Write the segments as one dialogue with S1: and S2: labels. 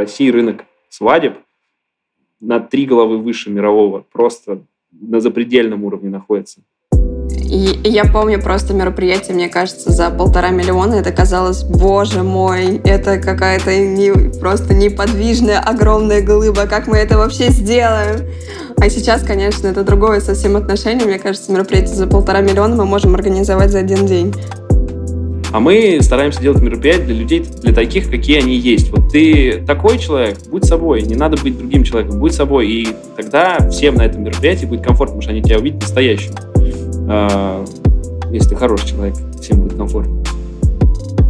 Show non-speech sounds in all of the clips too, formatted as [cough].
S1: России рынок свадеб на три головы выше мирового, просто на запредельном уровне находится.
S2: И, я помню просто мероприятие, мне кажется, за полтора миллиона. Это казалось, боже мой, это какая-то не, просто неподвижная огромная глыба. Как мы это вообще сделаем? А сейчас, конечно, это другое совсем отношение. Мне кажется, мероприятие за полтора миллиона мы можем организовать за один день.
S1: А мы стараемся делать мероприятия для людей, для таких, какие они есть. Вот ты такой человек, будь собой, не надо быть другим человеком, будь собой. И тогда всем на этом мероприятии будет комфортно, потому что они тебя увидят настоящим. А, если ты хороший человек, всем будет комфортно.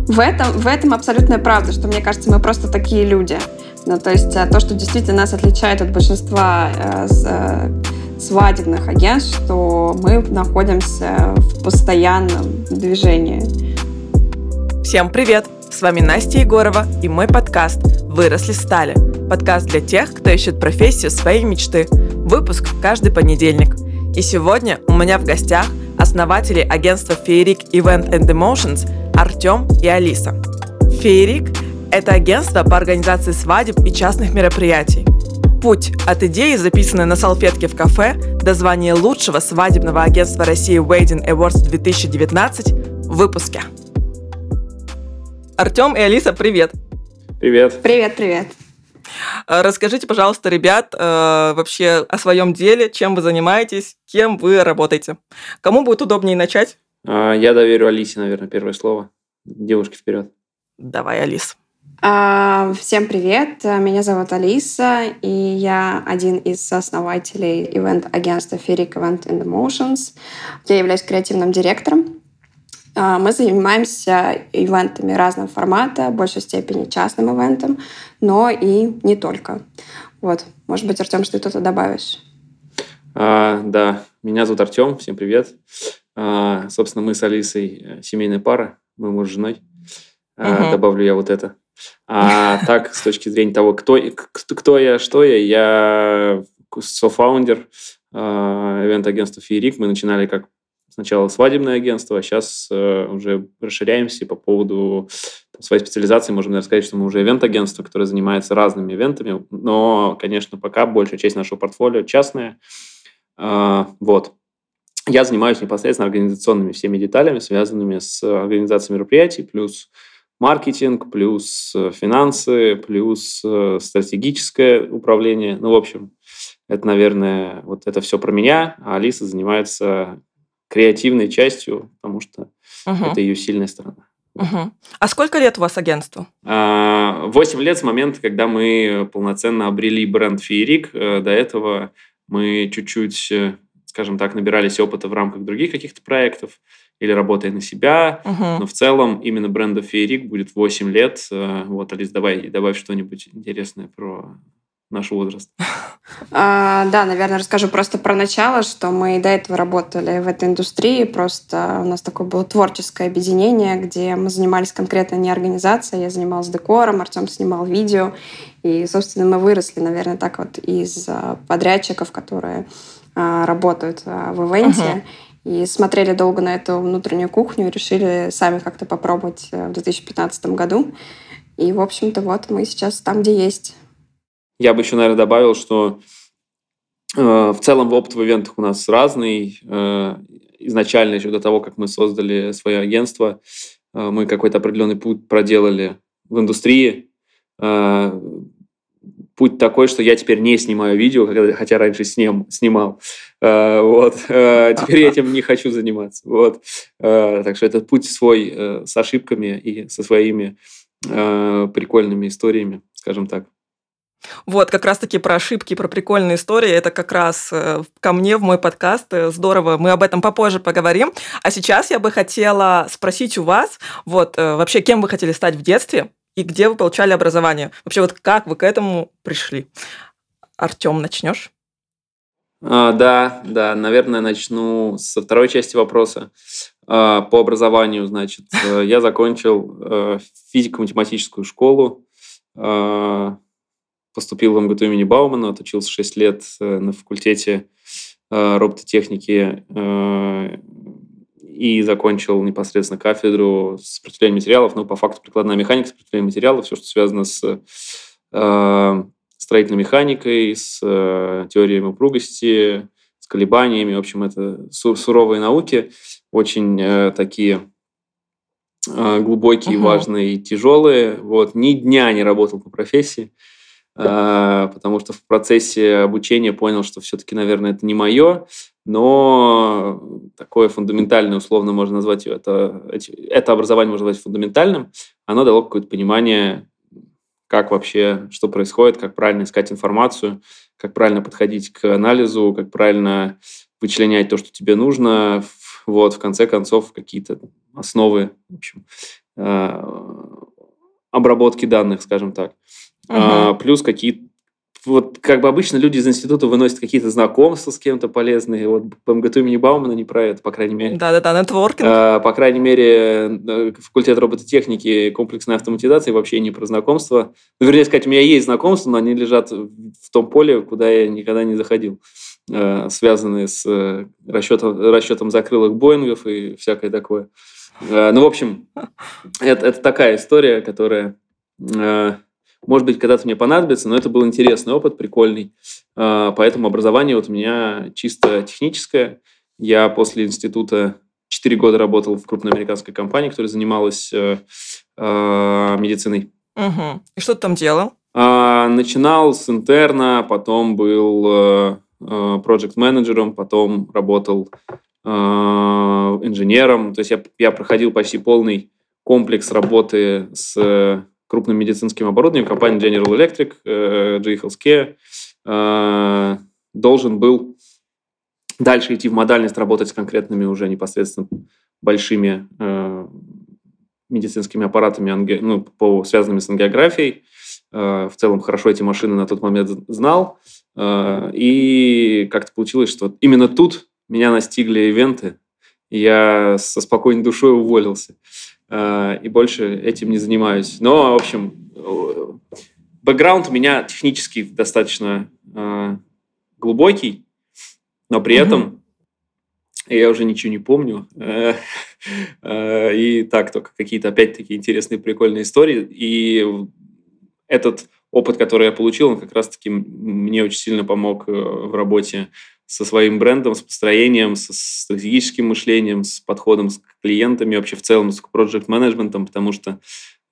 S2: В этом, в этом абсолютная правда, что мне кажется, мы просто такие люди. Ну, то есть а, то, что действительно нас отличает от большинства э, э, свадебных агентств, что мы находимся в постоянном движении.
S3: Всем привет! С вами Настя Егорова и мой подкаст «Выросли стали». Подкаст для тех, кто ищет профессию своей мечты. Выпуск каждый понедельник – и сегодня у меня в гостях основатели агентства Феерик Event and Emotions Артем и Алиса. Феерик – это агентство по организации свадеб и частных мероприятий. Путь от идеи, записанной на салфетке в кафе, до звания лучшего свадебного агентства России Wedding Awards 2019 в выпуске. Артем и Алиса, привет!
S1: Привет!
S2: Привет, привет!
S3: Э, расскажите, пожалуйста, ребят, э, вообще о своем деле, чем вы занимаетесь, кем вы работаете. Кому будет удобнее начать?
S1: А, я доверю Алисе, наверное, первое слово. Девушки вперед.
S3: Давай, Алис.
S2: А, всем привет, меня зовут Алиса, и я один из основателей ивент-агентства Feric Event and Emotions. Я являюсь креативным директором а, мы занимаемся ивентами разного формата, в большей степени частным ивентом, но и не только. Вот, может быть, Артем, что ты что-то добавишь?
S1: А, да, меня зовут Артем, всем привет. А, собственно, мы с Алисой э, семейная пара, мы муж с женой. А, угу. Добавлю я вот это. А [laughs] так, с точки зрения того, кто, кто я, что я, я софаундер ивент-агентства Феерик. Мы начинали как сначала свадебное агентство, а сейчас э, уже расширяемся по поводу своей специализации. Можем наверное, сказать, что мы уже ивент-агентство, которое занимается разными ивентами, но, конечно, пока большая часть нашего портфолио частная. Вот. Я занимаюсь непосредственно организационными всеми деталями, связанными с организацией мероприятий, плюс маркетинг, плюс э, финансы, плюс э, стратегическое управление. Ну, в общем, это, наверное, вот это все про меня, а Алиса занимается креативной частью, потому что угу. это ее сильная сторона.
S3: Угу. А сколько лет у вас агентству?
S1: А, восемь лет с момента, когда мы полноценно обрели бренд Феерик. Э, до этого мы чуть-чуть, э, скажем так, набирались опыта в рамках других каких-то проектов или работая на себя. Угу. Но в целом именно бренду Феерик будет 8 лет. Э, вот, Алис, давай добавь что-нибудь интересное про наш возраст?
S2: А, да, наверное, расскажу просто про начало, что мы до этого работали в этой индустрии, просто у нас такое было творческое объединение, где мы занимались конкретно не организацией, я занималась декором, Артем снимал видео, и, собственно, мы выросли, наверное, так вот из а, подрядчиков, которые а, работают а, в ивенте, uh-huh. И смотрели долго на эту внутреннюю кухню и решили сами как-то попробовать э, в 2015 году. И, в общем-то, вот мы сейчас там, где есть.
S1: Я бы еще, наверное, добавил, что э, в целом опыт в ивентах у нас разный. Э, изначально, еще до того, как мы создали свое агентство, э, мы какой-то определенный путь проделали в индустрии. Э, путь такой, что я теперь не снимаю видео, хотя раньше сним, снимал. Э, вот. Э, теперь этим не хочу заниматься. Вот. Э, так что это путь свой э, с ошибками и со своими э, прикольными историями, скажем так.
S3: Вот, как раз-таки про ошибки, про прикольные истории. Это как раз э, ко мне в мой подкаст. Э, здорово, мы об этом попозже поговорим. А сейчас я бы хотела спросить у вас, вот, э, вообще, кем вы хотели стать в детстве и где вы получали образование? Вообще, вот как вы к этому пришли? Артем, начнешь?
S1: А, да, да, наверное, начну со второй части вопроса. А, по образованию, значит, я закончил физико-математическую школу а, поступил в МГТУ имени Баумана, отучился 6 лет э, на факультете э, робототехники э, и закончил непосредственно кафедру сопротивления материалов, ну, по факту прикладная механика сопротивления материалов, все, что связано с строительной механикой, с теорией упругости, с колебаниями. В общем, это суровые науки, очень такие глубокие, угу. важные и тяжелые. Вот. Ни дня не работал по профессии, потому что в процессе обучения понял, что все-таки, наверное, это не мое, но такое фундаментальное, условно можно назвать это, это образование можно назвать фундаментальным, оно дало какое-то понимание как вообще, что происходит, как правильно искать информацию, как правильно подходить к анализу, как правильно вычленять то, что тебе нужно. Вот, в конце концов, какие-то основы, в общем, э, обработки данных, скажем так. Uh-huh. Плюс какие вот как бы обычно люди из института выносят какие-то знакомства с кем-то полезные. Вот по МГТУ имени Баумана не про это, по крайней мере.
S3: Да-да-да, нетворкинг.
S1: А, по крайней мере, э, факультет робототехники, комплексной автоматизации вообще не про знакомства. Ну, вернее сказать, у меня есть знакомства, но они лежат в том поле, куда я никогда не заходил. А, связанные с э, расчетом, расчетом закрылок Боингов и всякое такое. А, ну, в общем, [laughs] это, это такая история, которая может быть, когда-то мне понадобится, но это был интересный опыт, прикольный. А, поэтому образование вот у меня чисто техническое. Я после института 4 года работал в крупной американской компании, которая занималась э, э, медициной.
S3: Угу. И что ты там делал?
S1: А, начинал с интерна, потом был э, проект-менеджером, потом работал инженером. То есть я, я проходил почти полный комплекс работы с крупным медицинским оборудованием, компания General Electric, GE Healthcare, э, должен был дальше идти в модальность, работать с конкретными уже непосредственно большими э, медицинскими аппаратами, ну, по, связанными с ангиографией. Э, в целом хорошо эти машины на тот момент знал. И как-то получилось, что именно тут меня настигли ивенты, я со спокойной душой уволился. Э, и больше этим не занимаюсь. Но, в общем, бэкграунд у меня технически достаточно э, глубокий, но при этом я уже ничего не помню. Э, и так, только какие-то опять-таки интересные, прикольные истории. И этот опыт, который я получил, он как раз-таки мне очень сильно помог в работе со своим брендом, с построением, со стратегическим мышлением, с подходом с клиентами, вообще в целом с проект-менеджментом, потому что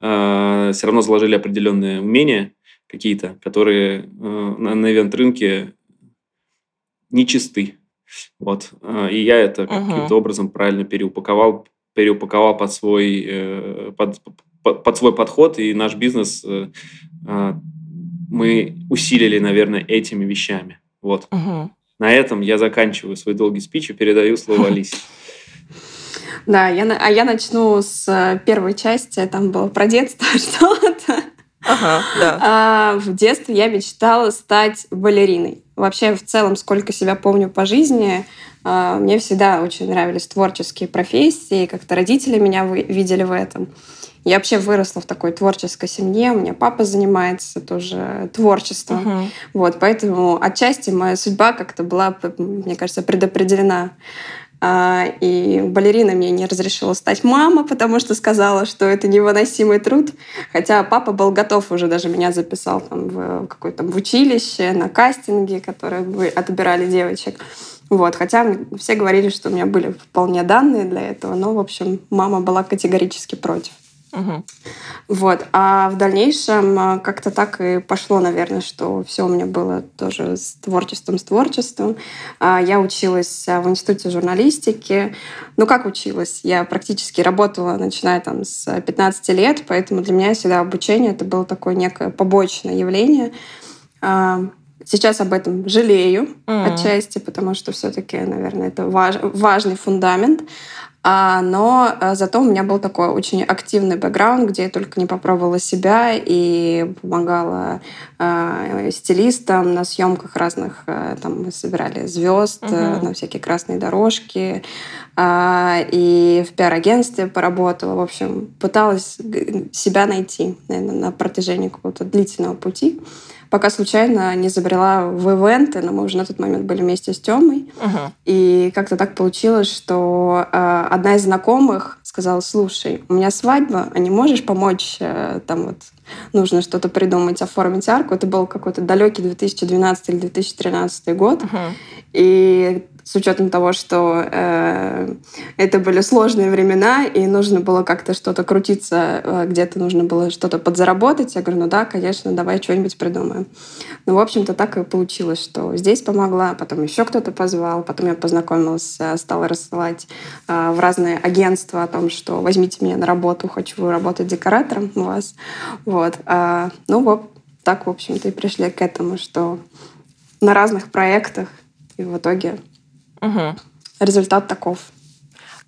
S1: э, все равно заложили определенные умения какие-то, которые э, на, на ивент-рынке нечисты. Вот. Э, и я это uh-huh. каким-то образом правильно переупаковал, переупаковал под свой, э, под, под, под свой подход, и наш бизнес э, э, мы усилили, наверное, этими вещами. Вот. Uh-huh. На этом я заканчиваю свой долгий спич и передаю слово [laughs] Алисе.
S2: Да, я, а я начну с э, первой части. Там было про детство [laughs] что-то.
S3: Ага, да.
S2: А, в детстве я мечтала стать балериной. Вообще, в целом, сколько себя помню по жизни, а, мне всегда очень нравились творческие профессии. Как-то родители меня видели в этом. Я вообще выросла в такой творческой семье. У меня папа занимается тоже творчеством. Uh-huh. Вот, поэтому отчасти моя судьба как-то была, мне кажется, предопределена. А, и балерина мне не разрешила стать мама, потому что сказала, что это невыносимый труд. Хотя папа был готов уже, даже меня записал там в какое-то в училище, на кастинге, которые отбирали девочек. Вот, хотя все говорили, что у меня были вполне данные для этого, но, в общем, мама была категорически против.
S3: Угу.
S2: Вот. А в дальнейшем а, как-то так и пошло, наверное, что все у меня было тоже с творчеством, с творчеством. А, я училась а, в институте журналистики. Ну, как училась? Я практически работала, начиная там с 15 лет, поэтому для меня всегда обучение это было такое некое побочное явление. Сейчас об этом жалею mm. отчасти, потому что все-таки, наверное, это важ, важный фундамент. А, но а, зато у меня был такой очень активный бэкграунд, где я только не попробовала себя и помогала э, стилистам на съемках разных. Э, там мы собирали звезд угу. э, на всякие красные дорожки. Э, и в пиар-агентстве поработала. В общем, пыталась себя найти наверное, на протяжении какого-то длительного пути пока случайно не забрела в ивенты, но мы уже на тот момент были вместе с Тёмой.
S3: Uh-huh.
S2: И как-то так получилось, что э, одна из знакомых, сказала, слушай, у меня свадьба, а не можешь помочь э, там вот нужно что-то придумать, оформить арку. Это был какой-то далекий 2012 или 2013 год. Uh-huh. И с учетом того, что э, это были сложные времена, и нужно было как-то что-то крутиться, э, где-то нужно было что-то подзаработать, я говорю, ну да, конечно, давай что-нибудь придумаем. Ну, в общем-то, так и получилось, что здесь помогла, потом еще кто-то позвал, потом я познакомилась, стала рассылать э, в разные агентства о том, что возьмите меня на работу, хочу работать декоратором у вас. Вот. А, ну, вот так, в общем-то, и пришли к этому, что на разных проектах, и в итоге Угу. Результат таков.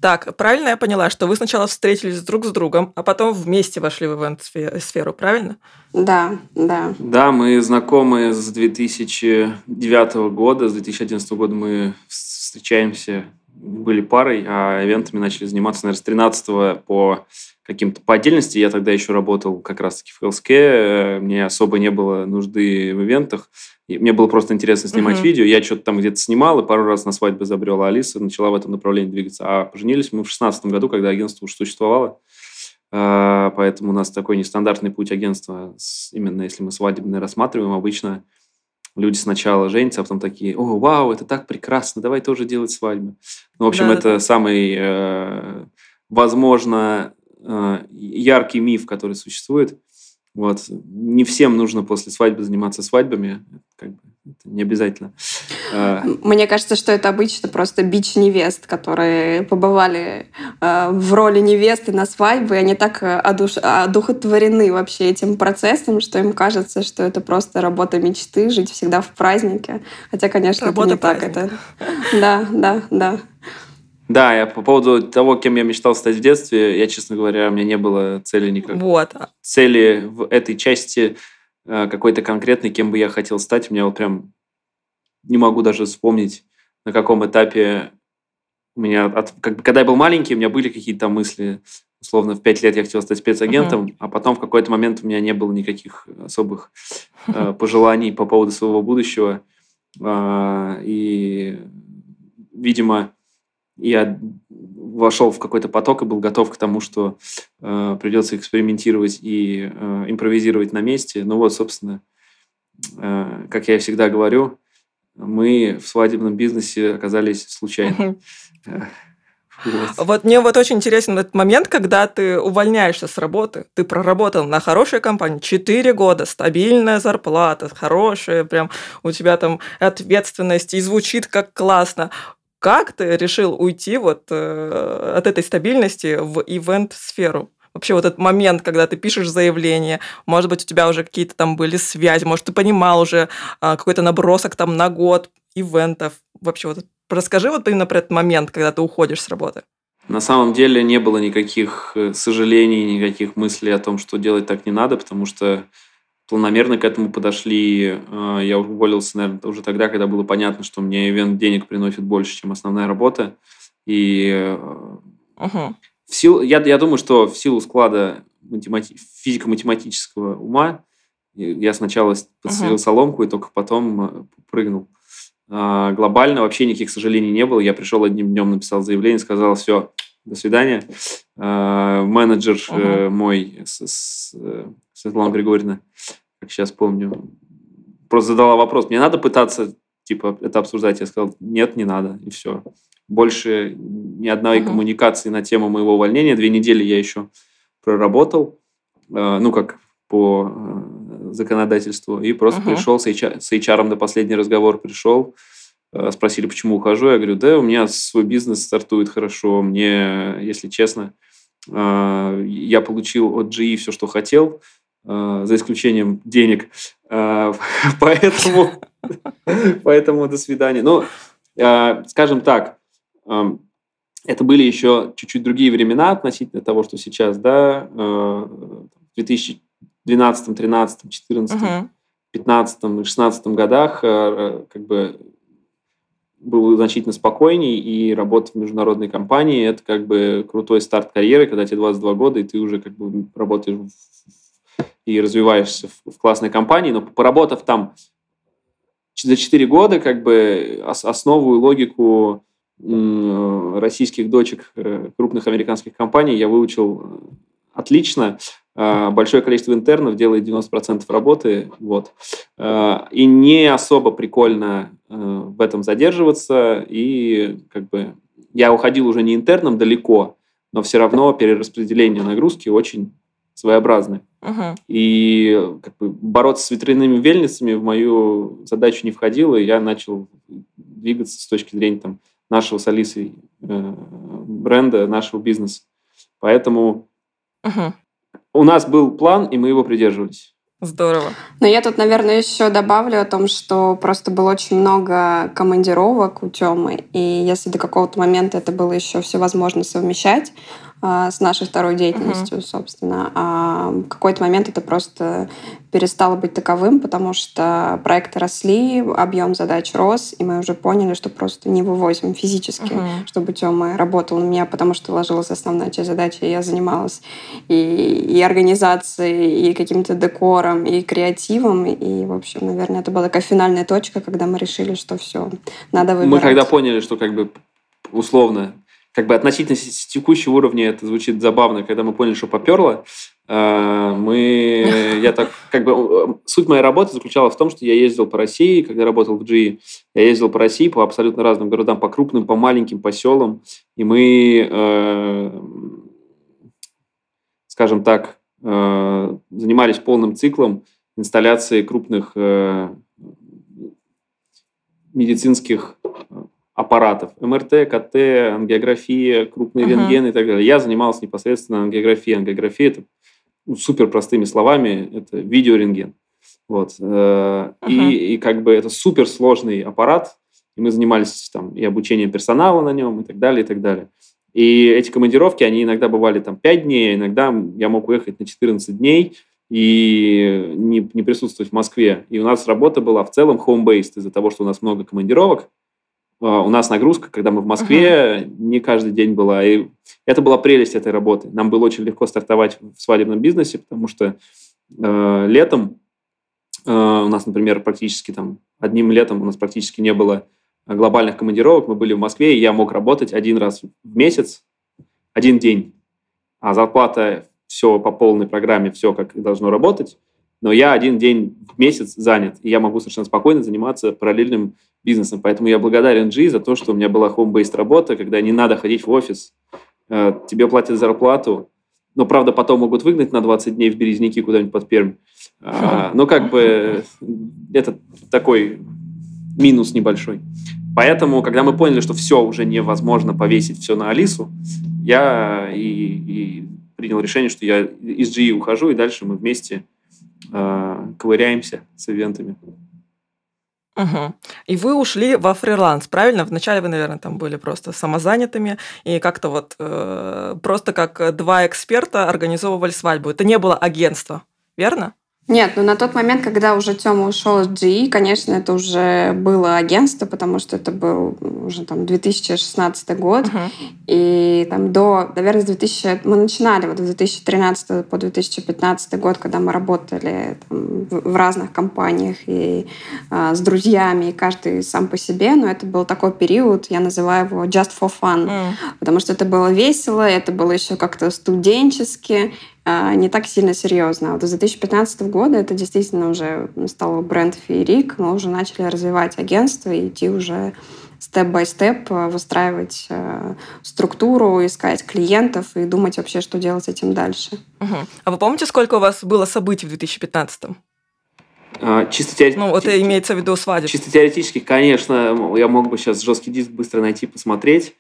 S3: Так, правильно я поняла, что вы сначала встретились друг с другом, а потом вместе вошли в ивент-сферу, правильно?
S2: Да, да.
S1: Да, мы знакомы с 2009 года, с 2011 года мы встречаемся, были парой, а ивентами начали заниматься, наверное, с 13 по каким-то по отдельности. Я тогда еще работал как раз-таки в Хелске, мне особо не было нужды в ивентах. И мне было просто интересно снимать uh-huh. видео. Я что-то там где-то снимал, и пару раз на свадьбе забрела Алиса, начала в этом направлении двигаться. А поженились мы в шестнадцатом году, когда агентство уже существовало. А, поэтому у нас такой нестандартный путь агентства, именно если мы свадебные рассматриваем, обычно люди сначала женятся, а потом такие, о, вау, это так прекрасно, давай тоже делать свадьбу. Ну, в общем, да, это да. самый, э, возможно, э, яркий миф, который существует. Вот. Не всем нужно после свадьбы заниматься свадьбами. Как бы, это не обязательно.
S2: А, Мне кажется, что это обычно просто бич невест, которые побывали а, в роли невесты на свадьбе, и они так э, одуш... одухотворены вообще этим процессом, что им кажется, что это просто работа мечты, жить всегда в празднике. Хотя, конечно, работа это не праздника. так. Это... [laughs] Да, да, да.
S1: Да, я по поводу того, кем я мечтал стать в детстве, я, честно говоря, у меня не было цели никакой.
S3: Вот.
S1: Цели в этой части э, какой-то конкретной, кем бы я хотел стать, у меня вот прям не могу даже вспомнить, на каком этапе у меня, от, как когда я был маленький, у меня были какие-то мысли, условно, в пять лет я хотел стать спецагентом, uh-huh. а потом в какой-то момент у меня не было никаких особых э, [laughs] пожеланий по поводу своего будущего. Э, и, видимо, я вошел в какой-то поток и был готов к тому, что э, придется экспериментировать и э, импровизировать на месте. Ну вот, собственно, э, как я всегда говорю, мы в свадебном бизнесе оказались случайно.
S3: Вот. вот мне вот очень интересен этот момент, когда ты увольняешься с работы, ты проработал на хорошей компании 4 года, стабильная зарплата, хорошая, прям у тебя там ответственность, и звучит как классно. Как ты решил уйти вот э, от этой стабильности в ивент-сферу? Вообще вот этот момент, когда ты пишешь заявление, может быть, у тебя уже какие-то там были связи, может, ты понимал уже э, какой-то набросок там на год ивентов. Вообще вот расскажи вот именно про этот момент, когда ты уходишь с работы.
S1: На самом деле не было никаких э, сожалений, никаких мыслей о том, что делать так не надо, потому что планомерно к этому подошли. А, я уволился, наверное, уже тогда, когда было понятно, что мне ивент денег приносит больше, чем основная работа. И uh-huh. в силу, я, я думаю, что в силу склада математи- физико-математического ума я сначала подстрелил uh-huh. соломку и только потом э, прыгнул. А, глобально вообще никаких сожалений не было. Я пришел одним днем, написал заявление, сказал, все, до свидания. А, менеджер uh-huh. мой, с, с, э, Светлана Григорьевна, как сейчас помню, просто задала вопрос, мне надо пытаться типа это обсуждать? Я сказал, нет, не надо, и все. Больше ни одной uh-huh. коммуникации на тему моего увольнения. Две недели я еще проработал, э, ну, как по э, законодательству, и просто uh-huh. пришел с HR, с HR на последний разговор пришел, э, спросили, почему ухожу, я говорю, да, у меня свой бизнес стартует хорошо, мне, если честно, я получил от GE все, что хотел, Э, за исключением денег. Э, [laughs] поэтому, [laughs] поэтому до свидания. Ну, э, скажем так, это были еще чуть-чуть другие времена относительно того, что сейчас, да, в 2012, 13, 14, 15 и 16 годах как бы был значительно спокойней, и работа в международной компании – это как бы крутой старт карьеры, когда тебе 22 года, и ты уже как бы работаешь и развиваешься в, в классной компании, но поработав там за 4 года, как бы основу и логику российских дочек крупных американских компаний я выучил отлично. Большое количество интернов делает 90% работы. Вот. И не особо прикольно в этом задерживаться. И как бы я уходил уже не интерном далеко, но все равно перераспределение нагрузки очень своеобразное. Uh-huh. И как бы, бороться с ветряными вельницами в мою задачу не входило, и я начал двигаться с точки зрения там, нашего с Алисой э, бренда, нашего бизнеса. Поэтому uh-huh. у нас был план, и мы его придерживались.
S3: Здорово.
S2: Но я тут, наверное, еще добавлю о том, что просто было очень много командировок у Темы, и если до какого-то момента это было еще все возможно совмещать, с нашей второй деятельностью, uh-huh. собственно. А в какой-то момент это просто перестало быть таковым, потому что проекты росли, объем задач рос, и мы уже поняли, что просто не вывозим физически, uh-huh. чтобы Тёма работал на меня, потому что ложилась основная часть задачи, и я занималась и, и организацией, и каким-то декором, и креативом, и, в общем, наверное, это была такая финальная точка, когда мы решили, что все, надо выбирать.
S1: Мы когда поняли, что как бы условно как бы относительно текущего уровня это звучит забавно, когда мы поняли, что поперло, э, мы, [laughs] я так, как бы, суть моей работы заключалась в том, что я ездил по России, когда работал в GE, я ездил по России, по абсолютно разным городам, по крупным, по маленьким, по селам, и мы, э, скажем так, э, занимались полным циклом инсталляции крупных медицинских аппаратов. МРТ, КТ, ангиография, крупные uh-huh. рентгены и так далее. Я занимался непосредственно ангиографией. Ангиография – это ну, супер простыми словами, это видеорентген. Вот. Uh-huh. И, и как бы это супер сложный аппарат, и мы занимались там и обучением персонала на нем и так далее, и так далее. И эти командировки, они иногда бывали там 5 дней, иногда я мог уехать на 14 дней и не, не присутствовать в Москве. И у нас работа была в целом home-based из-за того, что у нас много командировок, а, у нас нагрузка, когда мы в Москве, uh-huh. не каждый день была. И это была прелесть этой работы. Нам было очень легко стартовать в свадебном бизнесе, потому что э, летом э, у нас, например, практически там одним летом у нас практически не было глобальных командировок. Мы были в Москве, и я мог работать один раз в месяц, один день. А зарплата все по полной программе, все как должно работать но я один день в месяц занят, и я могу совершенно спокойно заниматься параллельным бизнесом. Поэтому я благодарен G за то, что у меня была home-based работа, когда не надо ходить в офис, э, тебе платят зарплату, но, правда, потом могут выгнать на 20 дней в Березники куда-нибудь под Пермь. А, [laughs] но как бы это такой минус небольшой. Поэтому, когда мы поняли, что все уже невозможно повесить все на Алису, я и, и принял решение, что я из GE ухожу, и дальше мы вместе э, ковыряемся с ивентами.
S3: Угу. И вы ушли во фриланс, правильно? Вначале вы, наверное, там были просто самозанятыми и как-то вот э, просто как два эксперта организовывали свадьбу. Это не было агентство, верно?
S2: Нет, ну на тот момент, когда уже Тёма ушел из GE, конечно, это уже было агентство, потому что это был уже там 2016 год. Uh-huh. И там до, наверное, с 2000... Мы начинали вот с 2013 по 2015 год, когда мы работали там, в, в разных компаниях и а, с друзьями, и каждый сам по себе. Но это был такой период, я называю его just for fun. Uh-huh. Потому что это было весело, это было еще как-то студенчески. А, не так сильно серьезно. А вот с 2015 года это действительно уже стал бренд Феерик. Мы уже начали развивать агентство и идти уже степ-бай-степ, выстраивать э, структуру, искать клиентов и думать вообще, что делать с этим дальше.
S3: Угу. А вы помните, сколько у вас было событий в 2015
S1: а, чисто теоретически.
S3: Ну, это имеется в виду свадеб.
S1: Чисто теоретически, конечно, я мог бы сейчас жесткий диск быстро найти, посмотреть.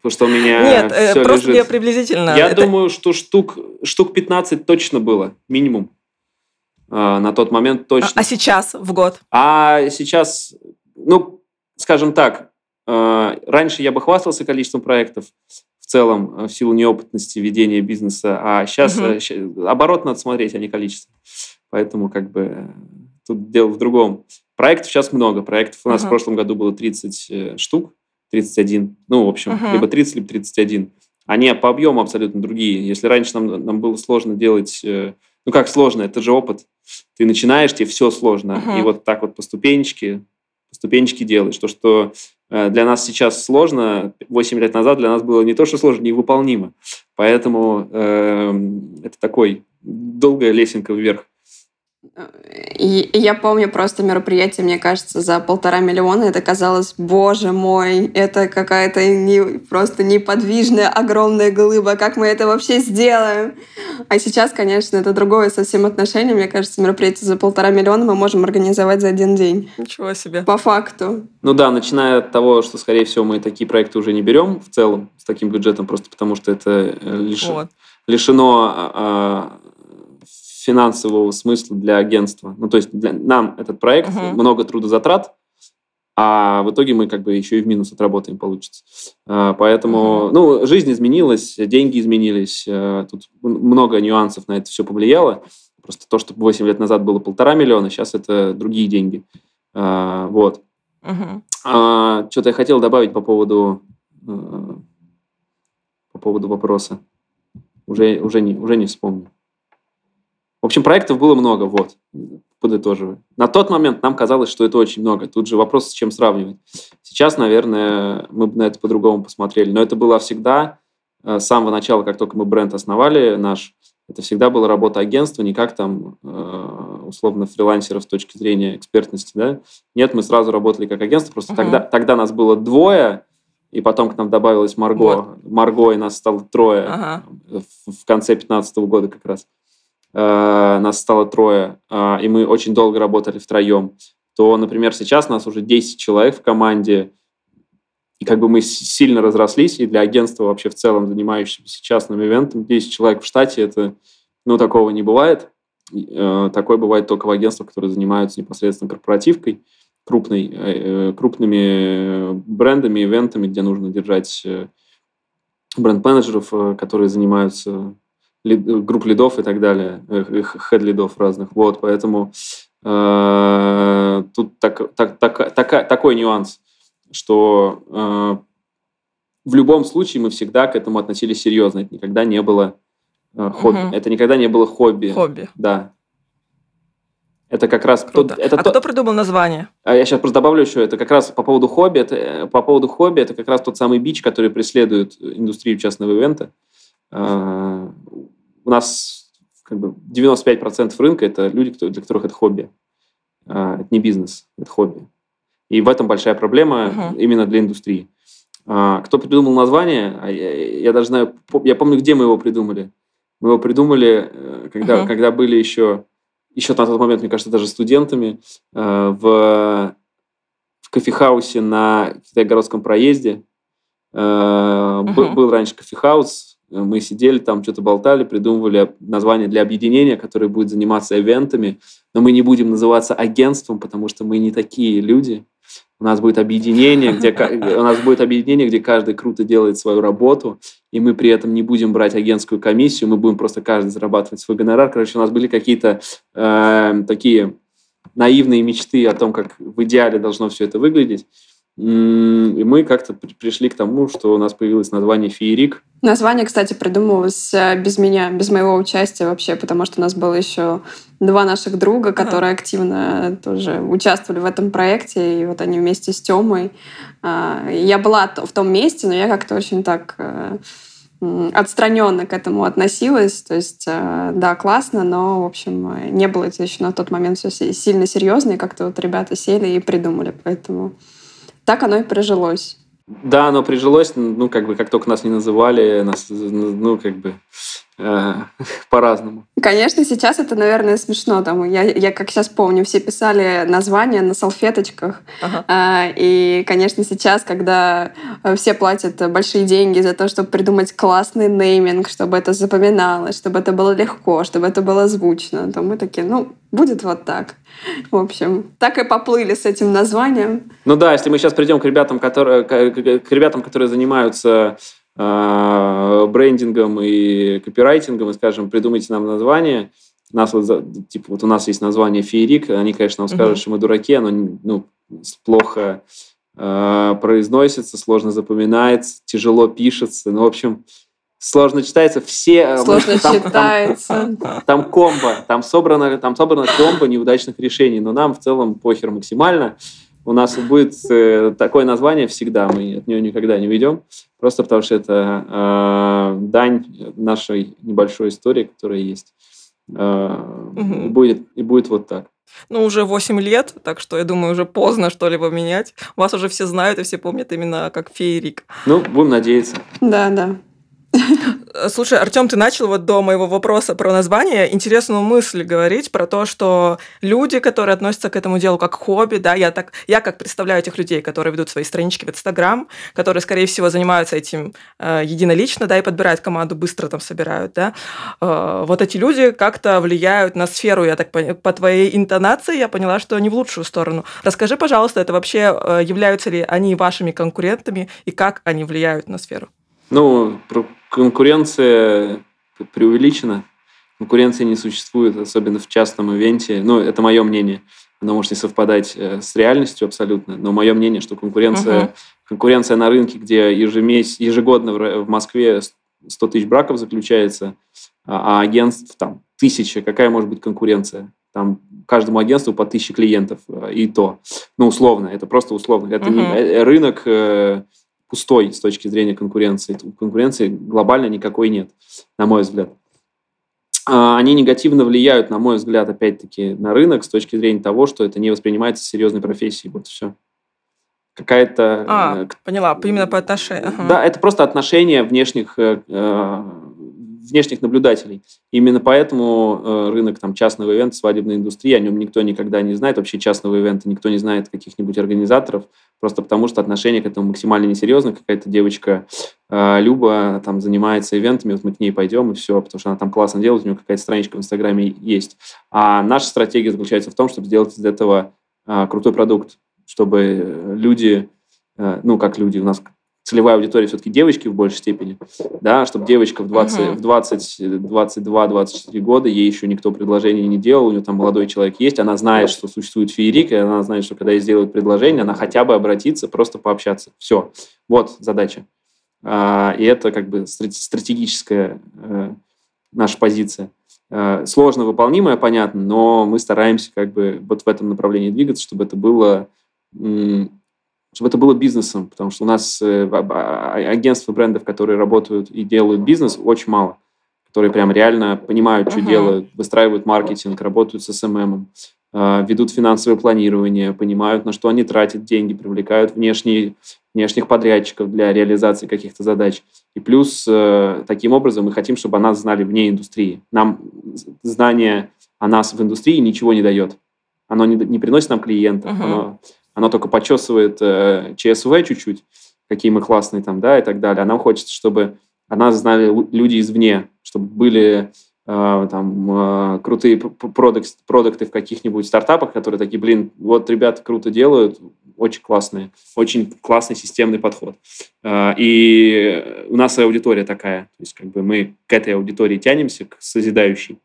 S1: Потому что у меня
S3: Нет, э, все просто лежит. я приблизительно.
S1: Я это... думаю, что штук, штук 15 точно было, минимум. А, на тот момент точно.
S3: А, а сейчас в год?
S1: А сейчас, ну, скажем так, а, раньше я бы хвастался количеством проектов в целом в силу неопытности ведения бизнеса, а сейчас угу. оборот надо смотреть, а не количество. Поэтому как бы тут дело в другом. Проектов сейчас много. Проектов у нас угу. в прошлом году было 30 э, штук. 31. Ну, в общем, uh-huh. либо 30, либо 31. Они по объему абсолютно другие. Если раньше нам, нам было сложно делать... Э, ну, как сложно? Это же опыт. Ты начинаешь, тебе все сложно. Uh-huh. И вот так вот по ступенечке, по ступенечке делаешь. То, что э, для нас сейчас сложно, 8 лет назад для нас было не то, что сложно, невыполнимо. Поэтому э, это такой долгая лесенка вверх.
S2: И, я помню просто мероприятие, мне кажется, за полтора миллиона. Это казалось, боже мой, это какая-то не, просто неподвижная огромная глыба. Как мы это вообще сделаем? А сейчас, конечно, это другое совсем отношение. Мне кажется, мероприятие за полтора миллиона мы можем организовать за один день.
S3: Ничего себе.
S2: По факту.
S1: Ну да, начиная от того, что, скорее всего, мы такие проекты уже не берем в целом с таким бюджетом, просто потому что это э, лиш... вот. лишено а, а, финансового смысла для агентства. Ну, то есть для, нам этот проект uh-huh. много трудозатрат, а в итоге мы как бы еще и в минус отработаем, получится. А, поэтому, uh-huh. ну, жизнь изменилась, деньги изменились, а, тут много нюансов на это все повлияло. Просто то, что 8 лет назад было полтора миллиона, сейчас это другие деньги. А, вот. Uh-huh. А, что-то я хотел добавить по поводу по поводу вопроса. Уже, уже, не, уже не вспомню. В общем, проектов было много, вот, подытоживая. На тот момент нам казалось, что это очень много. Тут же вопрос, с чем сравнивать. Сейчас, наверное, мы бы на это по-другому посмотрели. Но это было всегда э, с самого начала, как только мы бренд основали наш, это всегда была работа агентства, не как там э, условно фрилансеров с точки зрения экспертности, да. Нет, мы сразу работали как агентство, просто uh-huh. тогда, тогда нас было двое, и потом к нам добавилась Марго. Вот. Марго, и нас стало трое uh-huh. в, в конце 2015 года как раз. Э, нас стало трое, э, и мы очень долго работали втроем, то, например, сейчас нас уже 10 человек в команде, и как бы мы сильно разрослись, и для агентства вообще в целом, занимающегося частным ивентом, 10 человек в штате, это, ну, такого не бывает. Э, такое бывает только в агентствах, которые занимаются непосредственно корпоративкой, крупной, крупными брендами, ивентами, где нужно держать бренд-менеджеров, которые занимаются лид, групп лидов и так далее, хед-лидов разных. Вот, поэтому э, тут так, так, так, так, такой нюанс, что э, в любом случае мы всегда к этому относились серьезно. Это никогда не было э, хобби. Угу. Это никогда не было хобби.
S3: Хобби.
S1: Да. Это как раз...
S3: Круто. Тот, это а тот... кто придумал название?
S1: А я сейчас просто добавлю еще. Это как раз по поводу хобби. Это, э, по поводу хобби это как раз тот самый бич, который преследует индустрию частного ивента. А, у нас как бы 95% рынка – это люди, для которых это хобби. А, это не бизнес, это хобби. И в этом большая проблема uh-huh. именно для индустрии. А, кто придумал название, я даже знаю, я помню, где мы его придумали. Мы его придумали, э, когда, uh-huh. когда были еще, еще на тот момент, мне кажется, даже студентами э, в, в кофехаусе на Китайгородском проезде. Uh-huh. Был, был раньше кофехаус, мы сидели там, что-то болтали, придумывали название для объединения, которое будет заниматься ивентами, но мы не будем называться агентством, потому что мы не такие люди. У нас будет объединение, где у нас будет объединение, где каждый круто делает свою работу, и мы при этом не будем брать агентскую комиссию, мы будем просто каждый зарабатывать свой гонорар. Короче, у нас были какие-то э, такие наивные мечты о том, как в идеале должно все это выглядеть. И мы как-то пришли к тому, что у нас появилось название «Феерик».
S2: Название, кстати, придумывалось э, без меня, без моего участия вообще, потому что у нас было еще два наших друга, которые ага. активно тоже участвовали в этом проекте, и вот они вместе с Тёмой. А, я была в том месте, но я как-то очень так э, отстраненно к этому относилась. То есть, э, да, классно, но, в общем, не было это еще на тот момент все сильно серьезно, и как-то вот ребята сели и придумали, поэтому так оно и прижилось.
S1: Да, оно прижилось, ну, как бы, как только нас не называли, нас, ну, как бы, [laughs] по-разному.
S2: Конечно, сейчас это, наверное, смешно. Там, я, я как сейчас помню, все писали названия на салфеточках. Ага. А, и, конечно, сейчас, когда э, все платят большие деньги за то, чтобы придумать классный нейминг, чтобы это запоминалось, чтобы это было легко, чтобы это было звучно, то мы такие, ну, будет вот так. В общем, так и поплыли с этим названием.
S1: Ну да, если мы сейчас придем к ребятам, которые, к ребятам, которые занимаются э, брендингом и копирайтингом, и скажем, придумайте нам название, нас вот, типа, вот у нас есть название Феерик, они, конечно, нам скажут, что мы дураки, оно ну, плохо э, произносится, сложно запоминается, тяжело пишется. Ну, в общем, сложно читается, все...
S2: Э, сложно там, читается.
S1: Там, там комбо, там собрано, там собрано комбо неудачных решений, но нам в целом похер максимально. У нас будет э, такое название всегда, мы от нее никогда не уйдем, просто потому что это э, дань нашей небольшой истории, которая есть. Э, угу. и, будет, и будет вот так.
S3: Ну, уже 8 лет, так что я думаю, уже поздно что-либо менять. Вас уже все знают и все помнят именно как феерик.
S1: Ну, будем надеяться.
S2: Да, да. [laughs]
S3: Слушай, Артем, ты начал вот до моего вопроса про название интересную мысль говорить про то, что люди, которые относятся к этому делу как хобби, да, я так, я как представляю этих людей, которые ведут свои странички в Инстаграм, которые, скорее всего, занимаются этим э, единолично, да, и подбирают команду, быстро там собирают, да, э, вот эти люди как-то влияют на сферу, я так по, по твоей интонации я поняла, что не в лучшую сторону. Расскажи, пожалуйста, это вообще э, являются ли они вашими конкурентами и как они влияют на сферу?
S1: Ну, конкуренция преувеличена. Конкуренции не существует, особенно в частном ивенте. Ну, это мое мнение. Она может не совпадать э, с реальностью абсолютно, но мое мнение, что конкуренция, uh-huh. конкуренция на рынке, где ежемесяц, ежегодно в Москве 100 тысяч браков заключается, а, а агентств там тысяча, какая может быть конкуренция? Там каждому агентству по тысяче клиентов э, и то. Ну, условно, это просто условно. Это uh-huh. не, э, рынок пустой с точки зрения конкуренции. Конкуренции глобально никакой нет, на мой взгляд. А, они негативно влияют, на мой взгляд, опять-таки, на рынок с точки зрения того, что это не воспринимается серьезной профессией. Вот все. Какая-то...
S3: А, э, поняла, именно по отношению.
S1: Ага. Да, это просто отношение внешних э, э внешних наблюдателей. Именно поэтому э, рынок там, частного ивента, свадебной индустрии, о нем никто никогда не знает, вообще частного ивента никто не знает каких-нибудь организаторов, просто потому что отношение к этому максимально несерьезно. Какая-то девочка э, Люба там занимается ивентами, вот мы к ней пойдем и все, потому что она там классно делает, у нее какая-то страничка в Инстаграме есть. А наша стратегия заключается в том, чтобы сделать из этого э, крутой продукт, чтобы люди, ну как люди, у нас целевая аудитория все-таки девочки в большей степени, да, чтобы девочка в 20, uh-huh. в 20, 22, 24 года, ей еще никто предложение не делал, у нее там молодой человек есть, она знает, что существует феерик, и она знает, что когда ей сделают предложение, она хотя бы обратится, просто пообщаться. Все. Вот задача. А, и это как бы стратегическая э, наша позиция. Э, сложно выполнимая, понятно, но мы стараемся как бы вот в этом направлении двигаться, чтобы это было чтобы это было бизнесом, потому что у нас э, а, агентства брендов, которые работают и делают бизнес, очень мало, которые прям реально понимают, что uh-huh. делают, выстраивают маркетинг, работают с SMM, э, ведут финансовое планирование, понимают, на что они тратят деньги, привлекают внешние, внешних подрядчиков для реализации каких-то задач. И плюс э, таким образом мы хотим, чтобы о нас знали вне индустрии. Нам знание о нас в индустрии ничего не дает. Оно не, не приносит нам клиентов, uh-huh. оно оно только почесывает э, ЧСВ чуть-чуть, какие мы классные там, да, и так далее. А нам хочется, чтобы о нас знали люди извне, чтобы были э, там э, крутые продукты, продукты в каких-нибудь стартапах, которые такие, блин, вот ребята круто делают, очень классные, очень классный системный подход. И у нас аудитория такая, то есть как бы мы к этой аудитории тянемся, к созидающей,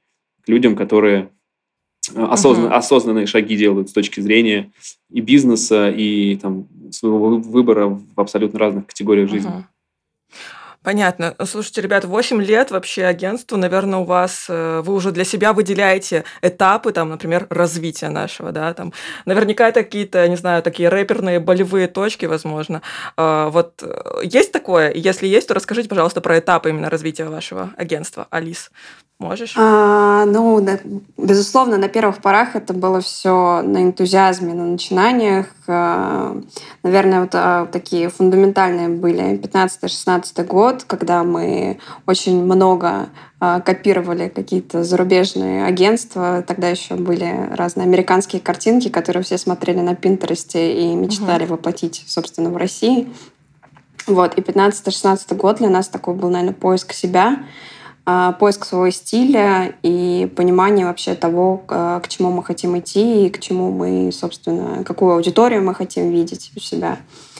S1: к людям, которые осознан, угу. осознанные шаги делают с точки зрения и бизнеса, и там, своего выбора в абсолютно разных категориях жизни. Угу.
S3: Понятно. Слушайте, ребят, 8 лет вообще агентству, наверное, у вас, э, вы уже для себя выделяете этапы, там, например, развития нашего, да, там, наверняка это какие-то, не знаю, такие рэперные болевые точки, возможно. А, вот э, есть такое? Если есть, то расскажите, пожалуйста, про этапы именно развития вашего агентства. Алис, можешь?
S2: А, ну, да, безусловно, на первых порах это было все на энтузиазме, на начинаниях. А, наверное, вот а, такие фундаментальные были 15-16 год, когда мы очень много копировали какие-то зарубежные агентства. Тогда еще были разные американские картинки, которые все смотрели на Пинтересте и мечтали угу. воплотить, собственно, в России. Вот. И 15-16 год для нас такой был, наверное, поиск себя — а, поиск своего стиля и понимание вообще того, к чему мы хотим идти и к чему мы, собственно, какую аудиторию мы хотим видеть у себя.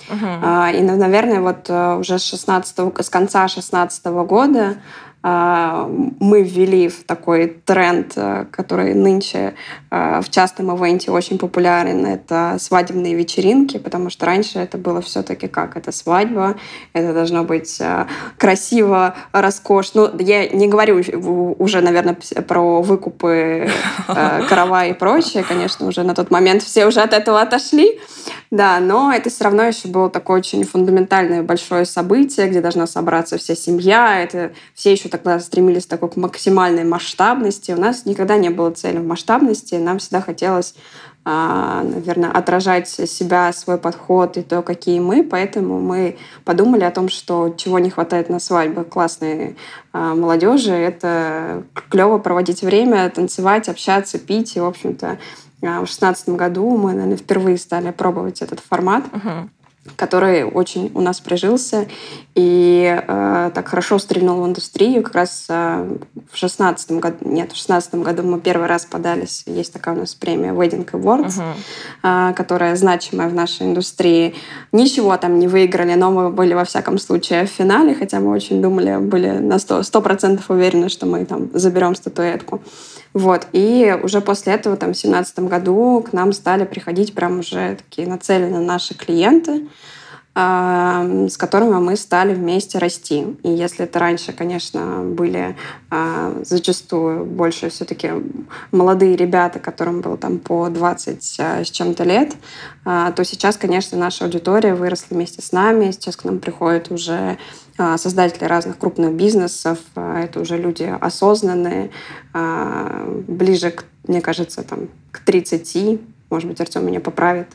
S2: Uh-huh. И, наверное, вот э, уже с, 16, с конца 2016 года а, мы ввели в такой тренд, э, который нынче э, в частном ивенте очень популярен. Это свадебные вечеринки, потому что раньше это было все-таки как? Это свадьба, это должно быть э, красиво, роскошно. Ну, я не говорю уже, наверное, про выкупы [laughs] карава и прочее. Конечно, уже на тот момент все уже от этого отошли. Да, но это все равно еще было такое очень фундаментальное большое событие, где должна собраться вся семья. Это все еще тогда стремились такой к максимальной масштабности. У нас никогда не было цели в масштабности. Нам всегда хотелось а, наверное, отражать себя, свой подход и то, какие мы. Поэтому мы подумали о том, что чего не хватает на свадьбы классной а, молодежи. Это клево проводить время, танцевать, общаться, пить. И, в общем-то, а, в шестнадцатом году мы, наверное, впервые стали пробовать этот формат. Uh-huh который очень у нас прижился и э, так хорошо стрельнул в индустрию. Как раз э, в шестнадцатом году, нет, в шестнадцатом году мы первый раз подались. Есть такая у нас премия Wedding Awards, uh-huh. э, которая значимая в нашей индустрии. Ничего там не выиграли, но мы были во всяком случае в финале, хотя мы очень думали, были на сто процентов уверены, что мы там заберем статуэтку. Вот. И уже после этого, там, в 2017 году к нам стали приходить прям уже такие нацеленные наши клиенты, с которыми мы стали вместе расти. И если это раньше, конечно, были а, зачастую больше все-таки молодые ребята, которым было там по 20 а, с чем-то лет, а, то сейчас, конечно, наша аудитория выросла вместе с нами. Сейчас к нам приходят уже создатели разных крупных бизнесов. Это уже люди осознанные, ближе, к, мне кажется, там, к 30. Может быть, Артем меня поправит.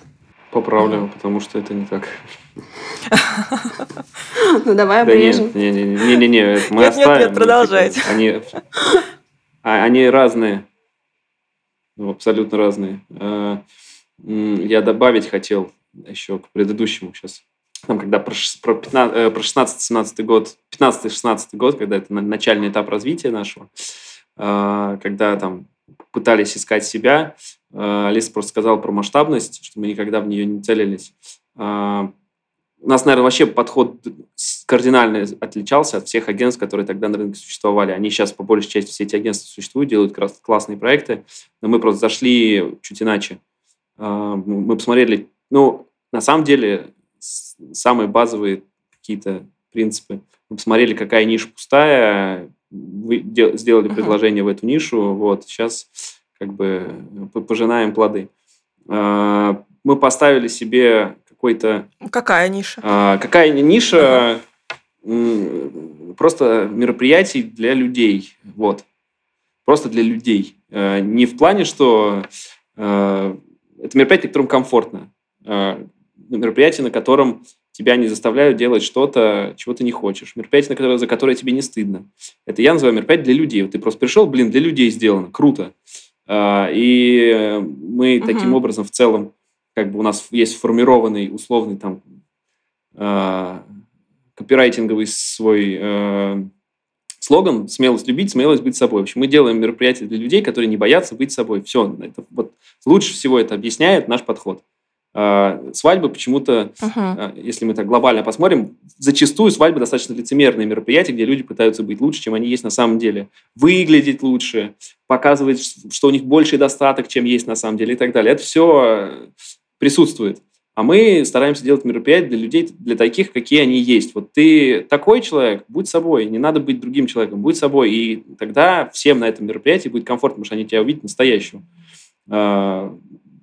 S1: Поправлю, потому что это не так. [laughs]
S2: Ну, давай обрежем.
S1: Не-не-не, мы оставим. Нет,
S3: продолжайте.
S1: Они, а, они разные. Ну, абсолютно разные. А, я добавить хотел еще к предыдущему сейчас. Там, когда про, про, 15, э, 16-17 год, 15-16 год, когда это начальный этап развития нашего, а, когда там пытались искать себя, Алиса просто сказала про масштабность, что мы никогда в нее не целились у нас, наверное, вообще подход кардинально отличался от всех агентств, которые тогда на рынке существовали. Они сейчас, по большей части, все эти агентства существуют, делают классные проекты, но мы просто зашли чуть иначе. А, мы посмотрели, ну, на самом деле, самые базовые какие-то принципы. Мы посмотрели, какая ниша пустая, сделали предложение в эту нишу, вот, сейчас как бы пожинаем плоды. А, мы поставили себе какой-то...
S3: Какая ниша?
S1: А, какая ниша просто мероприятий для людей. Вот. Просто для людей. А, не в плане, что а, это мероприятие, которым комфортно. А, мероприятие, на котором тебя не заставляют делать что-то, чего ты не хочешь. Мероприятие, на которое, за которое тебе не стыдно. Это я называю мероприятие для людей. Вот ты просто пришел, блин, для людей сделано. Круто. И мы угу. таким образом в целом как бы у нас есть сформированный условный там э, копирайтинговый свой э, слоган «Смелость любить, смелость быть собой». В общем, мы делаем мероприятия для людей, которые не боятся быть собой. Все, это, вот, лучше всего это объясняет наш подход. Э, свадьбы почему-то, uh-huh. э, если мы так глобально посмотрим, зачастую свадьбы достаточно лицемерные мероприятия, где люди пытаются быть лучше, чем они есть на самом деле. Выглядеть лучше, показывать, что у них больший достаток, чем есть на самом деле и так далее. Это все присутствует. А мы стараемся делать мероприятия для людей, для таких, какие они есть. Вот ты такой человек, будь собой, не надо быть другим человеком, будь собой. И тогда всем на этом мероприятии будет комфортно, потому что они тебя увидят настоящего. А,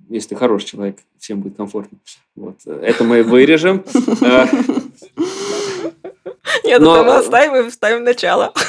S1: если ты хороший человек, всем будет комфортно. Вот. Это мы вырежем. [laughs] [laughs]
S3: Нет, это мы оставим и вставим начало. [laughs]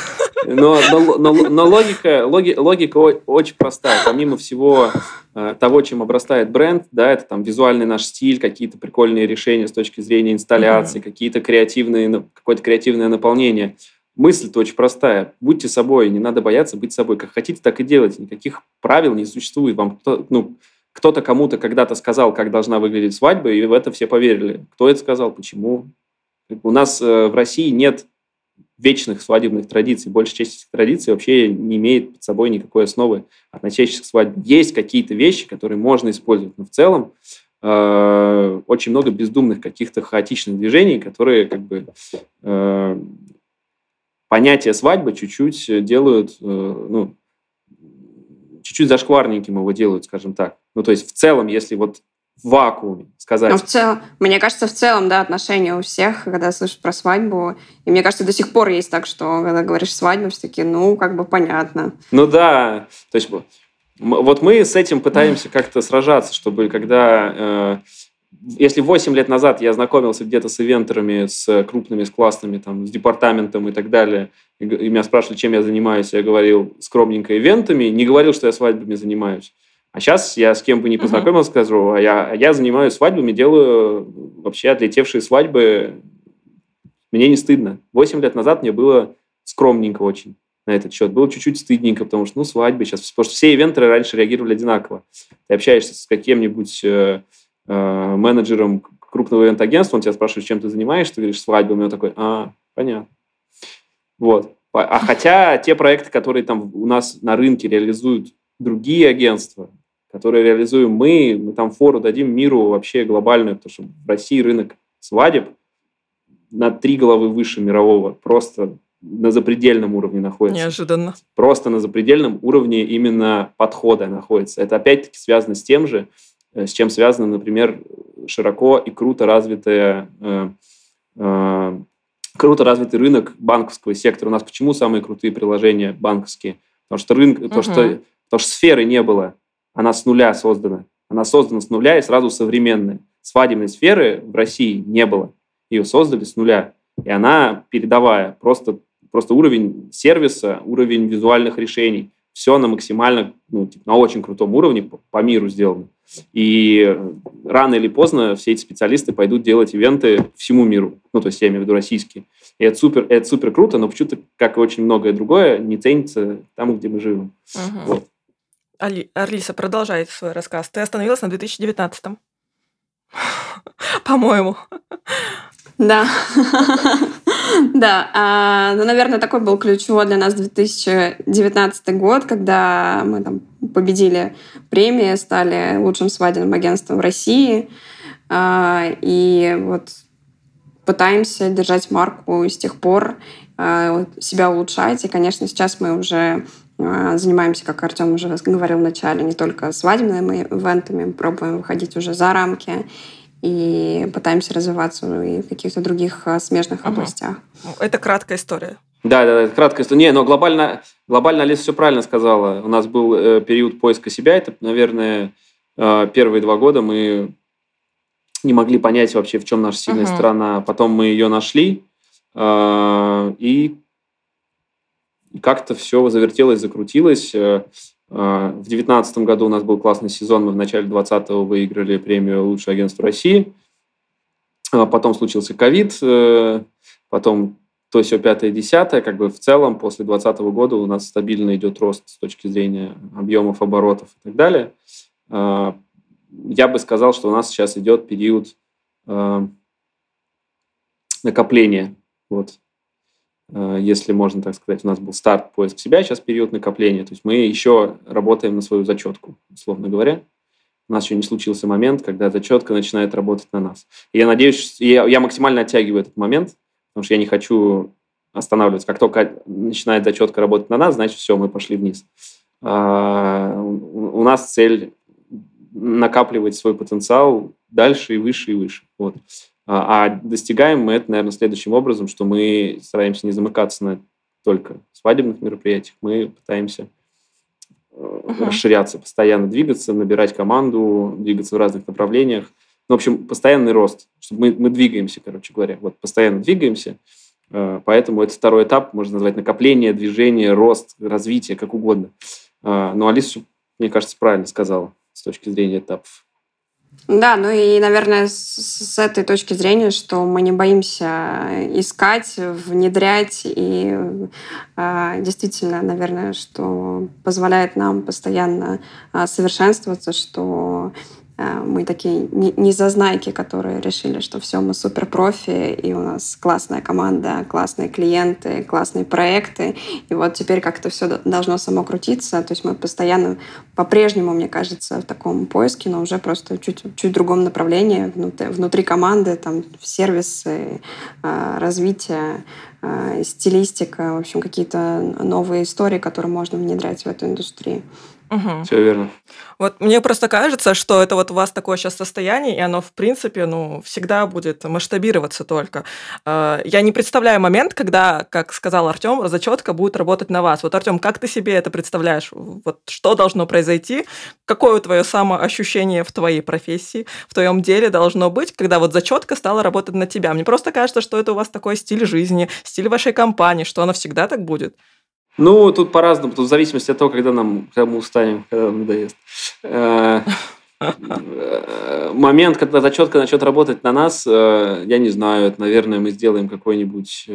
S1: Но, но, но, но логика, логи, логика очень простая. Помимо всего э, того, чем обрастает бренд, да, это там визуальный наш стиль, какие-то прикольные решения с точки зрения инсталляции, mm-hmm. какие-то креативные, какое-то креативное наполнение. Мысль-то очень простая. Будьте собой, не надо бояться быть собой. Как хотите, так и делайте. Никаких правил не существует. Вам кто, ну, кто-то кому-то когда-то сказал, как должна выглядеть свадьба, и в это все поверили. Кто это сказал, почему? У нас э, в России нет вечных свадебных традиций. Большая часть этих традиций вообще не имеет под собой никакой основы, относящейся к свадьбе. Есть какие-то вещи, которые можно использовать, но в целом э, очень много бездумных каких-то хаотичных движений, которые как бы э, понятие свадьбы чуть-чуть делают, э, ну, чуть-чуть зашкварненьким его делают, скажем так. Ну, то есть в целом, если вот в вакууме сказать.
S2: Ну, в целом, мне кажется, в целом, да, отношения у всех, когда слышишь про свадьбу. И мне кажется, до сих пор есть так, что когда говоришь свадьба, все таки ну, как бы понятно.
S1: Ну да, то есть вот мы с этим пытаемся как-то сражаться, чтобы когда э, если 8 лет назад я знакомился где-то с ивентерами, с крупными, с классными, там, с департаментом и так далее, и, и меня спрашивали, чем я занимаюсь, я говорил скромненько ивентами, не говорил, что я свадьбами занимаюсь. А сейчас я с кем бы ни познакомился, uh-huh. скажу, а я, я занимаюсь свадьбами, делаю вообще отлетевшие свадьбы. Мне не стыдно. Восемь лет назад мне было скромненько очень на этот счет. Было чуть-чуть стыдненько, потому что, ну, свадьбы сейчас. Потому что все ивентеры раньше реагировали одинаково. Ты общаешься с каким-нибудь э, э, менеджером крупного ивент-агентства, он тебя спрашивает, чем ты занимаешься, ты говоришь, свадьбами, он такой, а, понятно. Вот. А хотя те проекты, которые там у нас на рынке реализуют другие агентства, которые реализуем мы, мы там фору дадим миру вообще глобальную, потому что в России рынок свадеб на три головы выше мирового, просто на запредельном уровне находится.
S3: Неожиданно.
S1: Просто на запредельном уровне именно подхода находится. Это опять-таки связано с тем же, э, с чем связано, например, широко и круто развитая э, э, круто развитый рынок банковского сектора. У нас почему самые крутые приложения банковские? Потому что рынок, uh-huh. потому что Потому что сферы не было. Она с нуля создана. Она создана с нуля и сразу современная. Свадебной сферы в России не было. Ее создали с нуля. И она передовая. Просто, просто уровень сервиса, уровень визуальных решений. Все на максимально, ну, типа, на очень крутом уровне по, по миру сделано. И рано или поздно все эти специалисты пойдут делать ивенты всему миру. Ну, то есть я имею в виду российские. И это супер, это супер круто, но почему-то, как и очень многое другое, не ценится там, где мы живем. Угу. Вот.
S3: Али, Алиса, продолжай свой рассказ. Ты остановилась на 2019-м. [laughs] По-моему.
S2: Да. [laughs] Да, а, ну, наверное, такой был ключевой для нас 2019 год, когда мы там победили премии, стали лучшим свадебным агентством России. А, и вот пытаемся держать марку с тех пор, а, себя улучшать. И, конечно, сейчас мы уже занимаемся, как Артем уже говорил в начале, не только свадебными ивентами, пробуем выходить уже за рамки и пытаемся развиваться ну, и в каких-то других а, смежных угу. областях.
S3: Ну, это краткая история.
S1: Да, да, это краткая история. Не, но глобально, глобально Алиса все правильно сказала. У нас был э, период поиска себя. Это, наверное, э, первые два года мы не могли понять вообще, в чем наша сильная uh сторона. Потом мы ее нашли. Э, и и как-то все завертелось, закрутилось. Э, э, в 2019 году у нас был классный сезон. Мы в начале 2020 выиграли премию «Лучшее агентство России». А потом случился ковид, э, потом то все пятое, десятое. Как бы в целом после 2020 года у нас стабильно идет рост с точки зрения объемов, оборотов и так далее. Я бы сказал, что у нас сейчас идет период накопления. Вот. Э, если можно так сказать, у нас был старт поиск себя, сейчас период накопления. То есть мы еще работаем на свою зачетку, условно говоря. У нас еще не случился момент, когда зачетка начинает работать на нас. И я надеюсь, я, я максимально оттягиваю этот момент, потому что я не хочу останавливаться. Как только начинает зачетка работать на нас, значит, все, мы пошли вниз. А, у нас цель накапливать свой потенциал дальше и выше и выше. Вот. А, а достигаем мы это, наверное, следующим образом, что мы стараемся не замыкаться на только свадебных мероприятиях, мы пытаемся uh-huh. расширяться, постоянно двигаться, набирать команду, двигаться в разных направлениях. Ну, в общем, постоянный рост, чтобы мы, мы двигаемся, короче говоря, вот постоянно двигаемся. Э, поэтому это второй этап, можно назвать накопление, движение, рост, развитие, как угодно. Э, но Алиса, мне кажется, правильно сказала с точки зрения этапов.
S2: Да, ну и, наверное, с, с этой точки зрения, что мы не боимся искать, внедрять, и э, действительно, наверное, что позволяет нам постоянно э, совершенствоваться, что мы такие не зазнайки, которые решили, что все, мы супер профи, и у нас классная команда, классные клиенты, классные проекты. И вот теперь как-то все должно само крутиться. То есть мы постоянно, по-прежнему, мне кажется, в таком поиске, но уже просто чуть, чуть другом направлении, внутри, внутри команды, там, сервисы, э, развитие, э, стилистика, в общем, какие-то новые истории, которые можно внедрять в эту индустрию.
S1: Угу. Все верно.
S3: Вот мне просто кажется, что это вот у вас такое сейчас состояние, и оно, в принципе, ну, всегда будет масштабироваться только. А, я не представляю момент, когда, как сказал Артем, зачетка будет работать на вас. Вот, Артем, как ты себе это представляешь? Вот что должно произойти? Какое твое самоощущение в твоей профессии, в твоем деле должно быть, когда вот зачетка стала работать на тебя? Мне просто кажется, что это у вас такой стиль жизни, стиль вашей компании, что оно всегда так будет.
S1: Ну, тут по-разному, тут в зависимости от того, когда нам, когда мы устанем, когда нам надоест. Э, э, момент, когда зачетка начнет работать на нас, э, я не знаю, это, наверное, мы сделаем какой-нибудь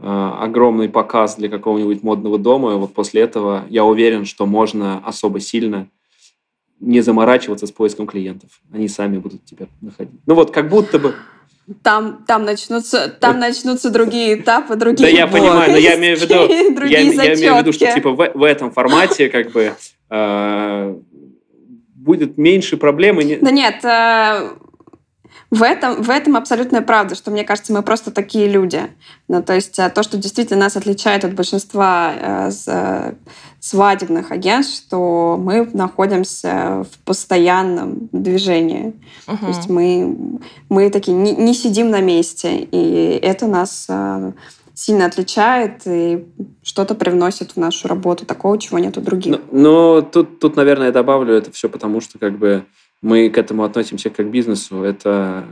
S1: огромный показ для какого-нибудь модного дома. Вот после этого я уверен, что можно особо сильно не заморачиваться с поиском клиентов. Они сами будут тебя находить. Ну вот, как будто бы
S2: там, там, начнутся, там начнутся другие этапы, другие
S1: Да, я понимаю, но я имею в виду, [laughs] я, я имею в виду, что типа в, в этом формате как бы э, будет меньше проблем. И
S2: не... Да нет, э, в этом, в этом абсолютная правда, что мне кажется, мы просто такие люди. Ну, то есть э, то, что действительно нас отличает от большинства э, с, свадебных агентств, что мы находимся в постоянном движении. Uh-huh. То есть мы, мы такие не, не сидим на месте, и это нас э, сильно отличает и что-то привносит в нашу работу такого, чего нет у других.
S1: Но, но тут, тут, наверное, я добавлю это все потому, что как бы мы к этому относимся как к бизнесу. Это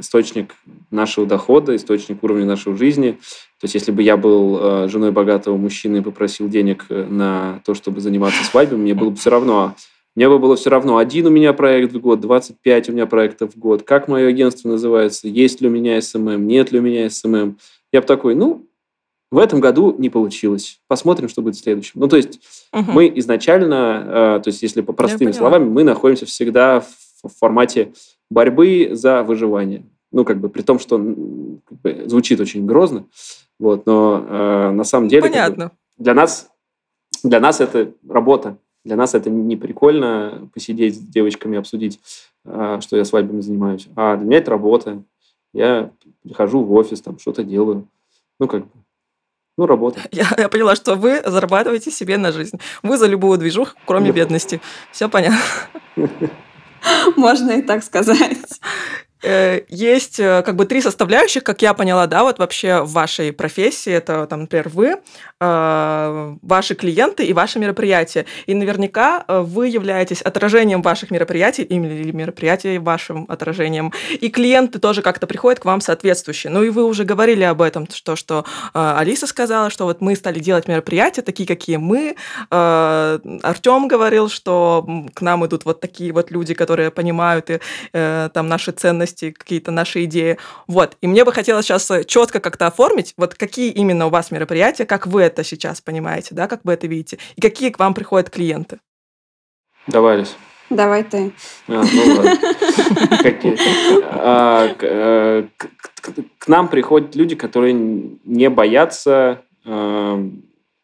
S1: источник нашего дохода, источник уровня нашей жизни. То есть, если бы я был э, женой богатого мужчины и попросил денег э, на то, чтобы заниматься свадьбой, мне было бы все равно. Мне бы было все равно, один у меня проект в год, 25 у меня проектов в год, как мое агентство называется, есть ли у меня SMM, нет ли у меня SMM. Я бы такой, ну, в этом году не получилось. Посмотрим, что будет в следующем. Ну, то есть угу. мы изначально, э, то есть если по простыми словами, мы находимся всегда в, в формате борьбы за выживание. Ну, как бы при том, что как бы, звучит очень грозно, вот, но э, на самом деле
S3: Понятно.
S1: Как бы, для нас для нас это работа. Для нас это не прикольно посидеть с девочками, обсудить, э, что я свадьбами занимаюсь. А для меня это работа. Я прихожу в офис, там что-то делаю. Ну, как бы ну, работа. [laughs]
S3: Я, я поняла, что вы зарабатываете себе на жизнь. Вы за любую движуху, кроме бедности. Все понятно. [laughs]
S2: Можно и так сказать.
S3: Э, есть э, как бы три составляющих, как я поняла, да, вот вообще в вашей профессии. Это, там, например, вы, э, ваши клиенты и ваши мероприятия. И наверняка вы являетесь отражением ваших мероприятий или мероприятий вашим отражением. И клиенты тоже как-то приходят к вам соответствующие. Ну и вы уже говорили об этом, что, что Алиса сказала, что вот мы стали делать мероприятия такие, какие мы. Артем говорил, что к нам идут вот такие вот люди, которые понимают и, там наши ценности ценности, какие-то наши идеи. Вот. И мне бы хотелось сейчас э, четко как-то оформить, вот какие именно у вас мероприятия, как вы это сейчас понимаете, да, как вы это видите, и какие к вам приходят клиенты.
S1: Давай, Лиз.
S2: Давай ты.
S1: А, ну ладно. [laughs] А, э, к нам приходят люди, которые не боятся э,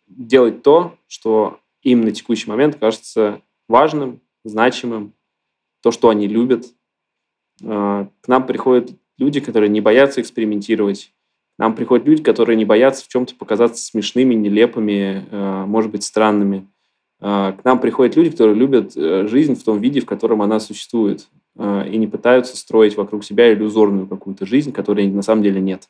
S1: делать то, что им на текущий момент кажется важным, значимым, то, что они любят, к нам приходят люди, которые не боятся экспериментировать. К нам приходят люди, которые не боятся в чем-то показаться смешными, нелепыми, а, может быть, странными. А, к нам приходят люди, которые любят э, жизнь в том виде, в котором она существует, и не пытаются строить вокруг себя иллюзорную какую-то жизнь, которой на самом деле нет.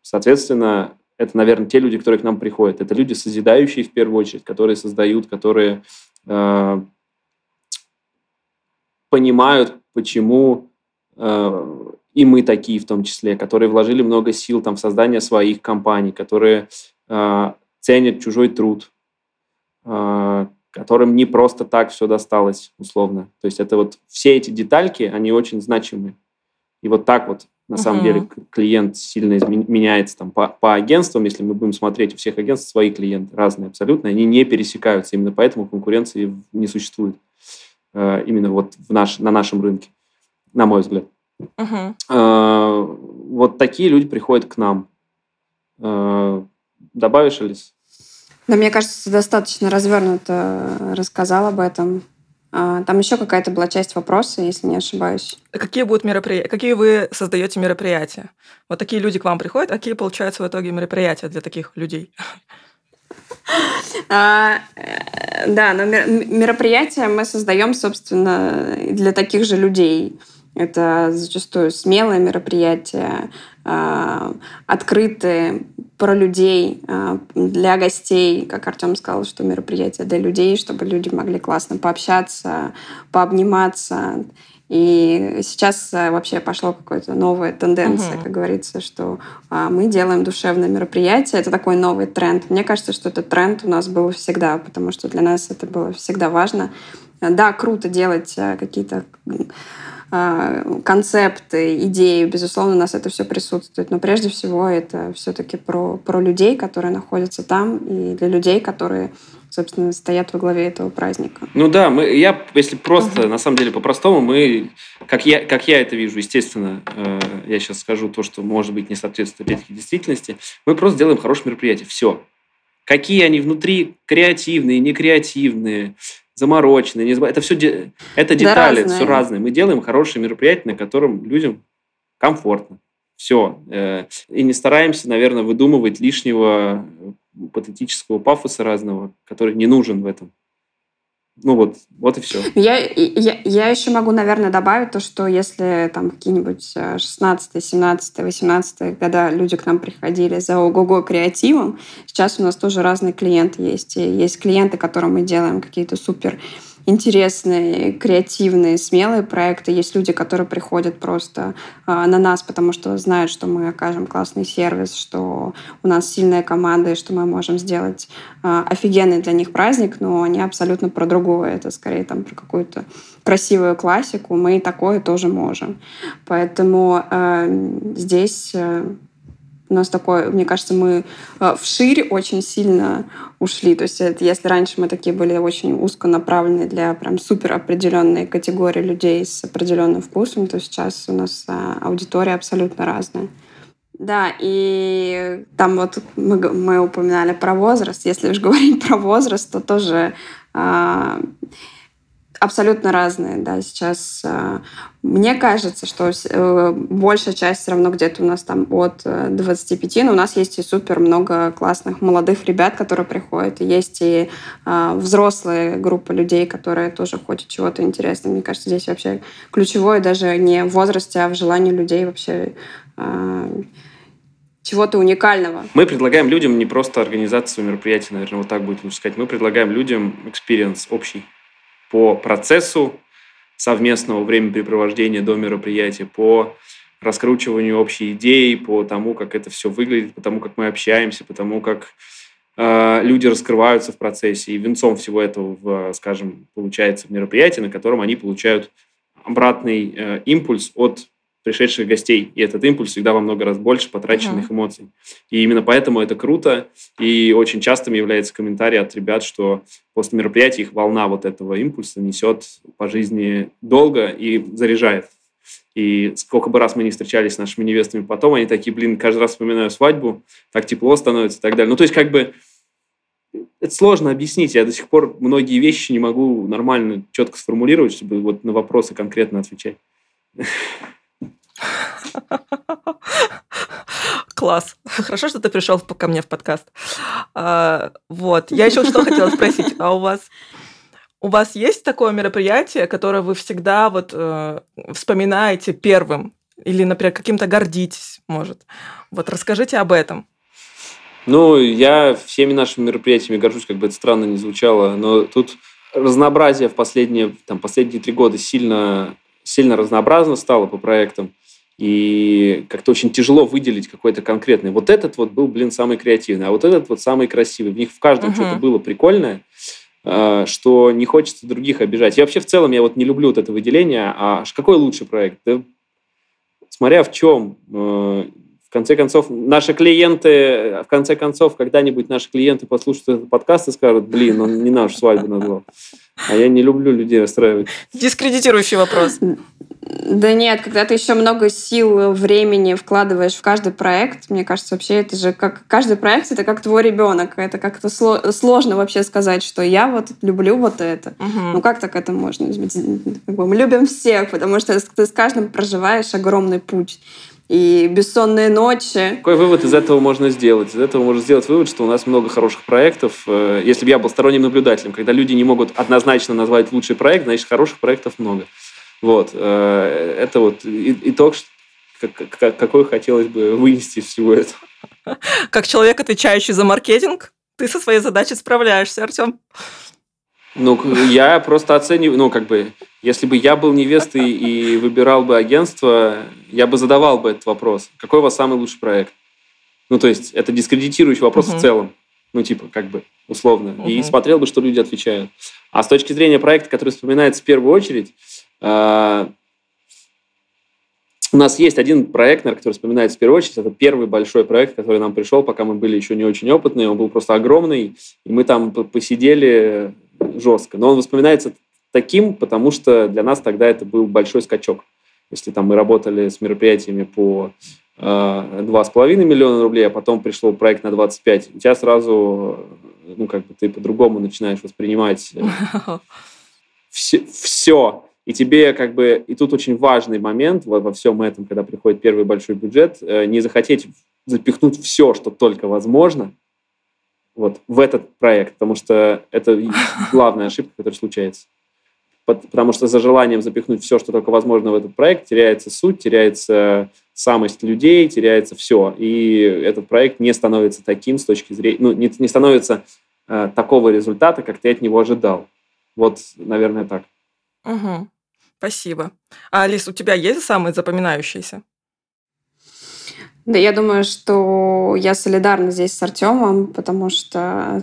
S1: Соответственно, это, наверное, те люди, которые к нам приходят. Это люди, созидающие в первую очередь, которые создают, которые понимают, почему э, и мы такие в том числе, которые вложили много сил там, в создание своих компаний, которые э, ценят чужой труд, э, которым не просто так все досталось, условно. То есть это вот все эти детальки, они очень значимы. И вот так вот на uh-huh. самом деле клиент сильно измен... меняется там по, по агентствам, если мы будем смотреть, у всех агентств свои клиенты разные абсолютно, они не пересекаются, именно поэтому конкуренции не существует. Э, именно вот в наш, на нашем рынке, на мой взгляд. Uh-huh. Вот такие люди приходят к нам. Э, добавишь, Алис?
S2: Да, мне кажется, ты достаточно развернуто рассказал об этом. А, там еще какая-то была часть вопроса, если не ошибаюсь.
S3: Какие будут мероприятия? Какие вы создаете мероприятия? Вот такие люди к вам приходят, а какие получаются в итоге мероприятия для таких людей?
S2: А, э, да, но мероприятия мы создаем, собственно, для таких же людей. Это зачастую смелые мероприятия, а, открытые, про людей, а, для гостей, как Артем сказал, что мероприятие для людей, чтобы люди могли классно пообщаться, пообниматься. И сейчас э, вообще пошло какая-то новая тенденция, угу. как говорится, что а, мы делаем душевное мероприятие. Это такой новый тренд. Мне кажется, что этот тренд у нас был всегда, потому что для нас это было всегда важно. Да, круто делать э, какие-то а, концепты, идеи, безусловно, у нас это все присутствует. Но прежде всего это все-таки про, про людей, которые находятся там, и для людей, которые собственно, стоят во главе этого праздника.
S1: Ну да, мы, я, если просто, на самом деле, по-простому, мы, как я, как я это вижу, естественно, э, я сейчас скажу то, что, может быть, не соответствует опять действительности, мы просто делаем хорошее мероприятие, все. Какие они внутри, креативные, некреативные, замороченные, не это все это детали, да, все разные. Мы делаем хорошее мероприятие, на котором людям комфортно. Все. Э, и не стараемся, наверное, выдумывать лишнего патетического пафоса разного, который не нужен в этом. Ну вот, вот и все.
S2: Я, я, я еще могу, наверное, добавить то, что если там какие-нибудь 16, 17, 18 года люди к нам приходили за ого-го креативом, сейчас у нас тоже разные клиенты есть. И есть клиенты, которым мы делаем какие-то супер интересные, креативные, смелые проекты. Есть люди, которые приходят просто э, на нас, потому что знают, что мы окажем классный сервис, что у нас сильная команда и что мы можем сделать э, офигенный для них праздник, но они абсолютно про другое. Это скорее там про какую-то красивую классику. Мы и такое тоже можем. Поэтому э, здесь у нас такое, мне кажется, мы э, вширь очень сильно ушли. То есть это, если раньше мы такие были очень узко направлены для прям супер определенной категории людей с определенным вкусом, то сейчас у нас э, аудитория абсолютно разная. Да, и там вот мы, мы упоминали про возраст. Если уж [laughs] говорить про возраст, то тоже э, абсолютно разные, да, сейчас э, мне кажется, что э, большая часть все равно где-то у нас там от 25, э, но у нас есть и супер много классных молодых ребят, которые приходят, и есть и взрослые группы людей, которые тоже хотят чего-то интересного. Мне кажется, здесь вообще ключевое даже не в возрасте, а в желании людей вообще чего-то уникального.
S1: Мы предлагаем людям не просто организацию мероприятия, наверное, вот так будет лучше сказать. Мы предлагаем людям experience общий по процессу совместного времяпрепровождения до мероприятия, по раскручиванию общей идеи, по тому, как это все выглядит, по тому, как мы общаемся, по тому, как э, люди раскрываются в процессе. И венцом всего этого, в, скажем, получается мероприятие, на котором они получают обратный э, импульс от пришедших гостей. И этот импульс всегда во много раз больше потраченных uh-huh. эмоций. И именно поэтому это круто. И очень частым является комментарий от ребят, что после мероприятия их волна вот этого импульса несет по жизни долго и заряжает. И сколько бы раз мы не встречались с нашими невестами потом, они такие, блин, каждый раз вспоминаю свадьбу, так тепло становится и так далее. Ну, то есть, как бы, это сложно объяснить. Я до сих пор многие вещи не могу нормально, четко сформулировать, чтобы вот на вопросы конкретно отвечать.
S3: Класс. Хорошо, что ты пришел ко мне в подкаст. А, вот. Я еще что хотела спросить. А у вас у вас есть такое мероприятие, которое вы всегда вот э, вспоминаете первым? Или, например, каким-то гордитесь, может? Вот расскажите об этом.
S1: Ну, я всеми нашими мероприятиями горжусь, как бы это странно не звучало, но тут разнообразие в последние, там, последние три года сильно, сильно разнообразно стало по проектам. И как-то очень тяжело выделить какой-то конкретный. Вот этот вот был, блин, самый креативный, а вот этот вот самый красивый. В них в каждом uh-huh. что-то было прикольное, э, что не хочется других обижать. Я вообще в целом, я вот не люблю вот это выделение. А какой лучший проект? Да, смотря в чем. В конце концов, наши клиенты, в конце концов, когда-нибудь наши клиенты послушают этот подкаст и скажут, блин, он не нашу свадьбу назвал. А я не люблю людей расстраивать.
S3: Дискредитирующий вопрос.
S2: Да нет, когда ты еще много сил, времени вкладываешь в каждый проект, мне кажется, вообще это же как каждый проект это как твой ребенок. Это как-то сло, сложно вообще сказать, что я вот люблю вот это. Угу. Ну как так это можно? Мы любим всех, потому что ты с каждым проживаешь огромный путь. И бессонные ночи.
S1: Какой вывод из этого можно сделать? Из этого можно сделать вывод, что у нас много хороших проектов. Э, если бы я был сторонним наблюдателем, когда люди не могут однозначно назвать лучший проект, значит, хороших проектов много. Вот. Э, это вот итог, какой хотелось бы вынести из всего этого.
S3: Как человек, отвечающий за маркетинг, ты со своей задачей справляешься, Артем.
S1: Ну, я просто оцениваю, ну, как бы, если бы я был невестой и выбирал бы агентство, я бы задавал бы этот вопрос. Какой у вас самый лучший проект? Ну, то есть, это дискредитирующий вопрос uh-huh. в целом. Ну, типа, как бы, условно. Uh-huh. И смотрел бы, что люди отвечают. А с точки зрения проекта, который вспоминается в первую очередь, э- у нас есть один проект, наверное, который вспоминается в первую очередь. Это первый большой проект, который нам пришел, пока мы были еще не очень опытные. Он был просто огромный. И мы там посидели жестко. Но он воспоминается таким, потому что для нас тогда это был большой скачок. Если там мы работали с мероприятиями по э, 2,5 миллиона рублей, а потом пришел проект на 25, у тебя сразу, ну, как бы ты по-другому начинаешь воспринимать все, э, все. И тебе как бы, и тут очень важный момент во, во всем этом, когда приходит первый большой бюджет, э, не захотеть запихнуть все, что только возможно, вот в этот проект, потому что это [laughs] главная ошибка, которая случается. Потому что за желанием запихнуть все, что только возможно в этот проект, теряется суть, теряется самость людей, теряется все. И этот проект не становится таким с точки зрения, ну, не, не становится э, такого результата, как ты от него ожидал. Вот, наверное, так.
S3: Угу. Спасибо. А, Алис, у тебя есть самые запоминающиеся?
S2: Да, я думаю, что я солидарна здесь с Артемом, потому что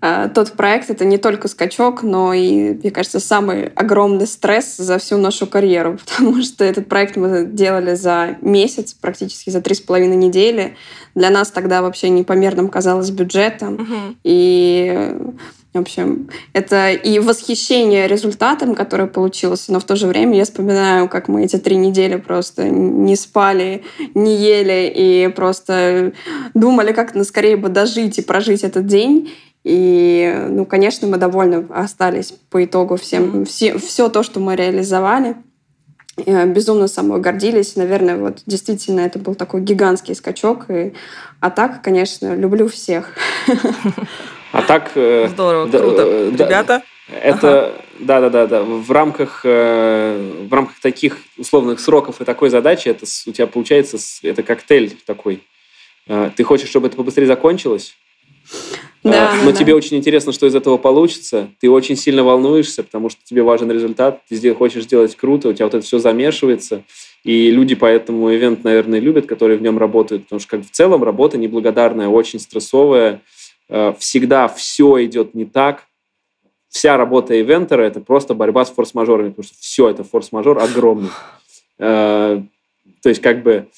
S2: э, тот проект это не только скачок, но и, мне кажется, самый огромный стресс за всю нашу карьеру, [laughs] потому что этот проект мы делали за месяц, практически за три с половиной недели. Для нас тогда вообще непомерным казалось бюджетом.
S3: Угу.
S2: И в общем, это и восхищение результатом, который получился, но в то же время я вспоминаю, как мы эти три недели просто не спали, не ели и просто думали, как на скорее бы дожить и прожить этот день. И, ну, конечно, мы довольны остались по итогу всем, все, все то, что мы реализовали. Безумно собой гордились. Наверное, вот действительно это был такой гигантский скачок. И, а так, конечно, люблю всех. [laughs]
S1: А так...
S3: Э, Здорово, да, круто. Э, да, Ребята?
S1: Это, да, да, да, да. В рамках, э, в рамках таких условных сроков и такой задачи это у тебя получается это коктейль такой. Ты хочешь, чтобы это побыстрее закончилось,
S2: да,
S1: но
S2: да,
S1: тебе
S2: да.
S1: очень интересно, что из этого получится. Ты очень сильно волнуешься, потому что тебе важен результат. Ты хочешь сделать круто, у тебя вот это все замешивается. И люди поэтому ивент, наверное, любят, которые в нем работают, потому что как в целом работа неблагодарная, очень стрессовая, всегда все идет не так. Вся работа ивентера – это просто борьба с форс-мажорами, потому что все это форс-мажор огромный. [laughs] Э, то есть как бы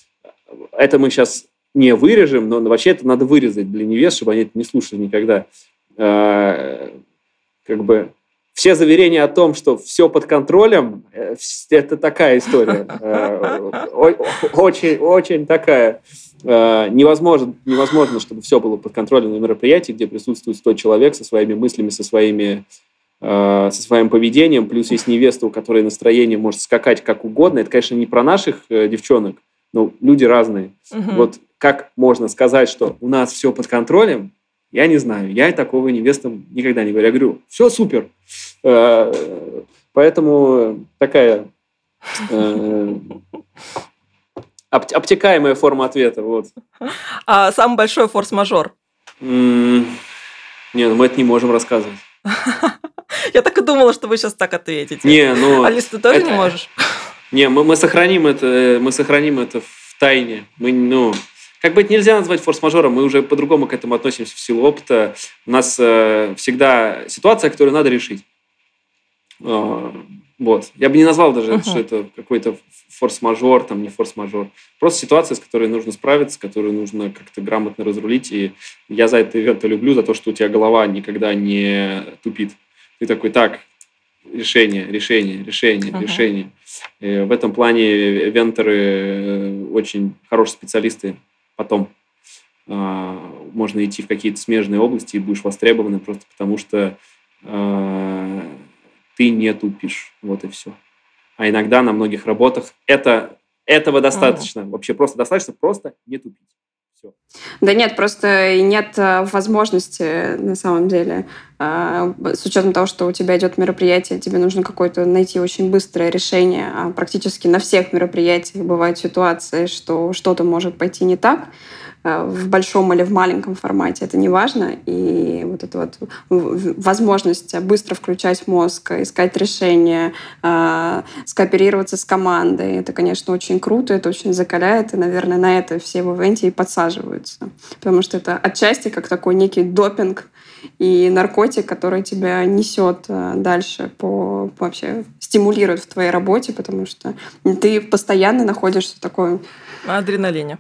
S1: это мы сейчас не вырежем, но вообще это надо вырезать для невест, чтобы они это не слушали никогда. Э, как бы все заверения о том, что все под контролем, это такая история. Очень, очень такая Э, невозможно, невозможно, чтобы все было под контролем на мероприятии, где присутствует 100 человек со своими мыслями, со, своими, э, со своим поведением, плюс есть невеста, у которой настроение может скакать как угодно. Это, конечно, не про наших э, девчонок, но люди разные.
S3: Угу.
S1: Вот как можно сказать, что у нас все под контролем, я не знаю. Я такого невестам никогда не говорю. Я говорю, все супер. Поэтому такая обтекаемая форма ответа. Вот.
S3: А самый большой форс-мажор?
S1: Не, ну мы это не можем рассказывать. [laughs]
S3: Я так и думала, что вы сейчас так ответите.
S1: Не, ну...
S3: Алис, ты тоже не можешь? [laughs]
S1: Не, мы, мы сохраним это, мы сохраним это в тайне. Мы, ну, как бы это нельзя назвать форс-мажором, мы уже по-другому к этому относимся в силу опыта. У нас э, всегда ситуация, которую надо решить. Э, вот. Я бы не назвал даже, uh-huh. что это какой-то форс-мажор, там не форс-мажор. Просто ситуация, с которой нужно справиться, которую нужно как-то грамотно разрулить. И я за это ивент люблю, за то, что у тебя голова никогда не тупит. Ты такой, так, решение, решение, решение, uh-huh. решение. И в этом плане вентеры э, очень хорошие специалисты потом. А, можно идти в какие-то смежные области и будешь востребованы просто потому, что а, ты не тупишь. Вот и все. А иногда на многих работах это, этого достаточно. Ага. Вообще просто достаточно просто не тупить. Все.
S2: Да нет, просто нет э, возможности на самом деле. А, с учетом того, что у тебя идет мероприятие, тебе нужно какое-то найти очень быстрое решение. А практически на всех мероприятиях бывают ситуации, что что-то может пойти не так. Э, в большом или в маленьком формате, это не важно. И вот эта вот возможность быстро включать мозг, искать решения, э, скооперироваться с командой, это, конечно, очень круто, это очень закаляет, и, наверное, на это все в ивенте и подсаживаются. Потому что это отчасти как такой некий допинг и наркотик, который тебя несет э, дальше по вообще стимулирует в твоей работе, потому что ты постоянно находишься в такой
S3: адреналине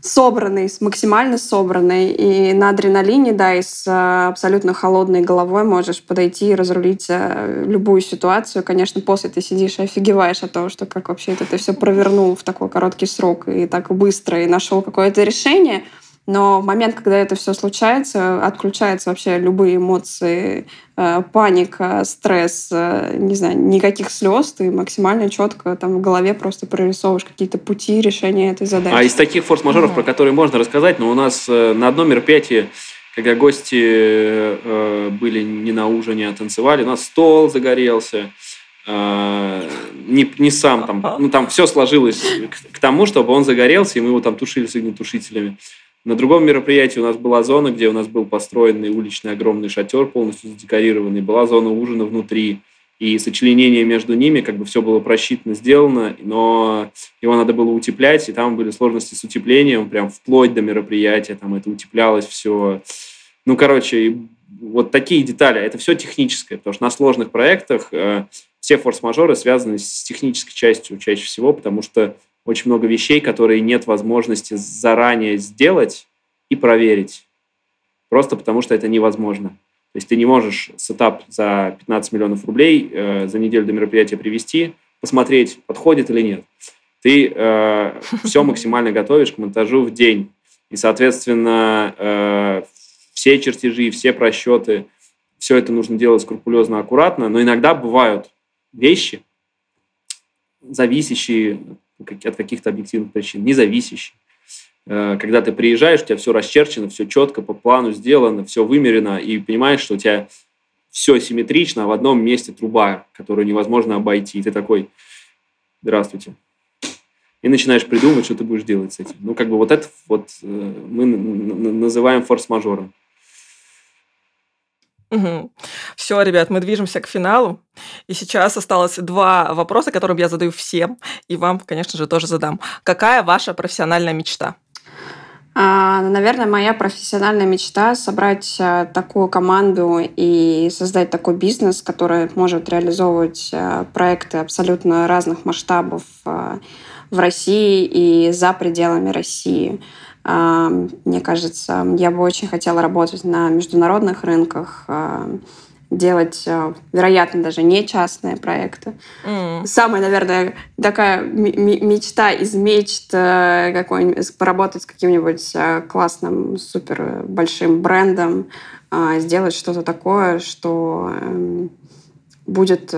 S2: собранный, максимально собранный. И на адреналине, да, и с э, абсолютно холодной головой можешь подойти и разрулить э, любую ситуацию. Конечно, после ты сидишь и офигеваешь от того, что как вообще это ты все провернул в такой короткий срок и так быстро, и нашел какое-то решение — но в момент, когда это все случается, отключаются вообще любые эмоции, э, паника, стресс, э, не знаю, никаких слез, ты максимально четко там в голове просто прорисовываешь какие-то пути решения этой задачи.
S1: А из таких форс-мажоров, mm-hmm. про которые можно рассказать, но у нас э, на одном мероприятии когда гости были не на ужине, а танцевали, у нас стол загорелся, не, не сам там, ну там все сложилось к, к тому, чтобы он загорелся, и мы его там тушили с огнетушителями. На другом мероприятии у нас была зона, где у нас был построенный уличный огромный шатер, полностью задекорированный. Была зона ужина внутри. И сочленение между ними, как бы все было просчитано, сделано, но его надо было утеплять, и там были сложности с утеплением, прям вплоть до мероприятия, там это утеплялось все. Ну, короче, вот такие детали. Это все техническое, потому что на сложных проектах э, все форс-мажоры связаны с технической частью чаще всего, потому что очень много вещей, которые нет возможности заранее сделать и проверить. Просто потому что это невозможно. То есть ты не можешь сетап за 15 миллионов рублей э, за неделю до мероприятия привести, посмотреть, подходит или нет. Ты э, [laughs] все максимально готовишь к монтажу в день. И, соответственно, э, все чертежи, все просчеты, все это нужно делать скрупулезно, аккуратно. Но иногда бывают вещи, зависящие от каких-то объективных причин, независящий. Э, когда ты приезжаешь, у тебя все расчерчено, все четко, по плану сделано, все вымерено, и понимаешь, что у тебя все симметрично, а в одном месте труба, которую невозможно обойти. И ты такой, здравствуйте. И начинаешь придумывать, что ты будешь делать с этим. Ну, как бы вот это вот э, мы называем форс-мажором.
S3: Угу. Все, ребят, мы движемся к финалу. И сейчас осталось два вопроса, которые я задаю всем, и вам, конечно же, тоже задам. Какая ваша профессиональная мечта?
S2: А, наверное, моя профессиональная мечта собрать а, такую команду и создать такой бизнес, который может реализовывать а, проекты абсолютно разных масштабов в России и за пределами России. Мне кажется, я бы очень хотела работать на международных рынках, делать, вероятно, даже не частные проекты. Mm. Самая, наверное, такая мечта из мечт э, какой-нибудь поработать с каким-нибудь э, классным, супер большим брендом, э, сделать что-то такое, что эм, будет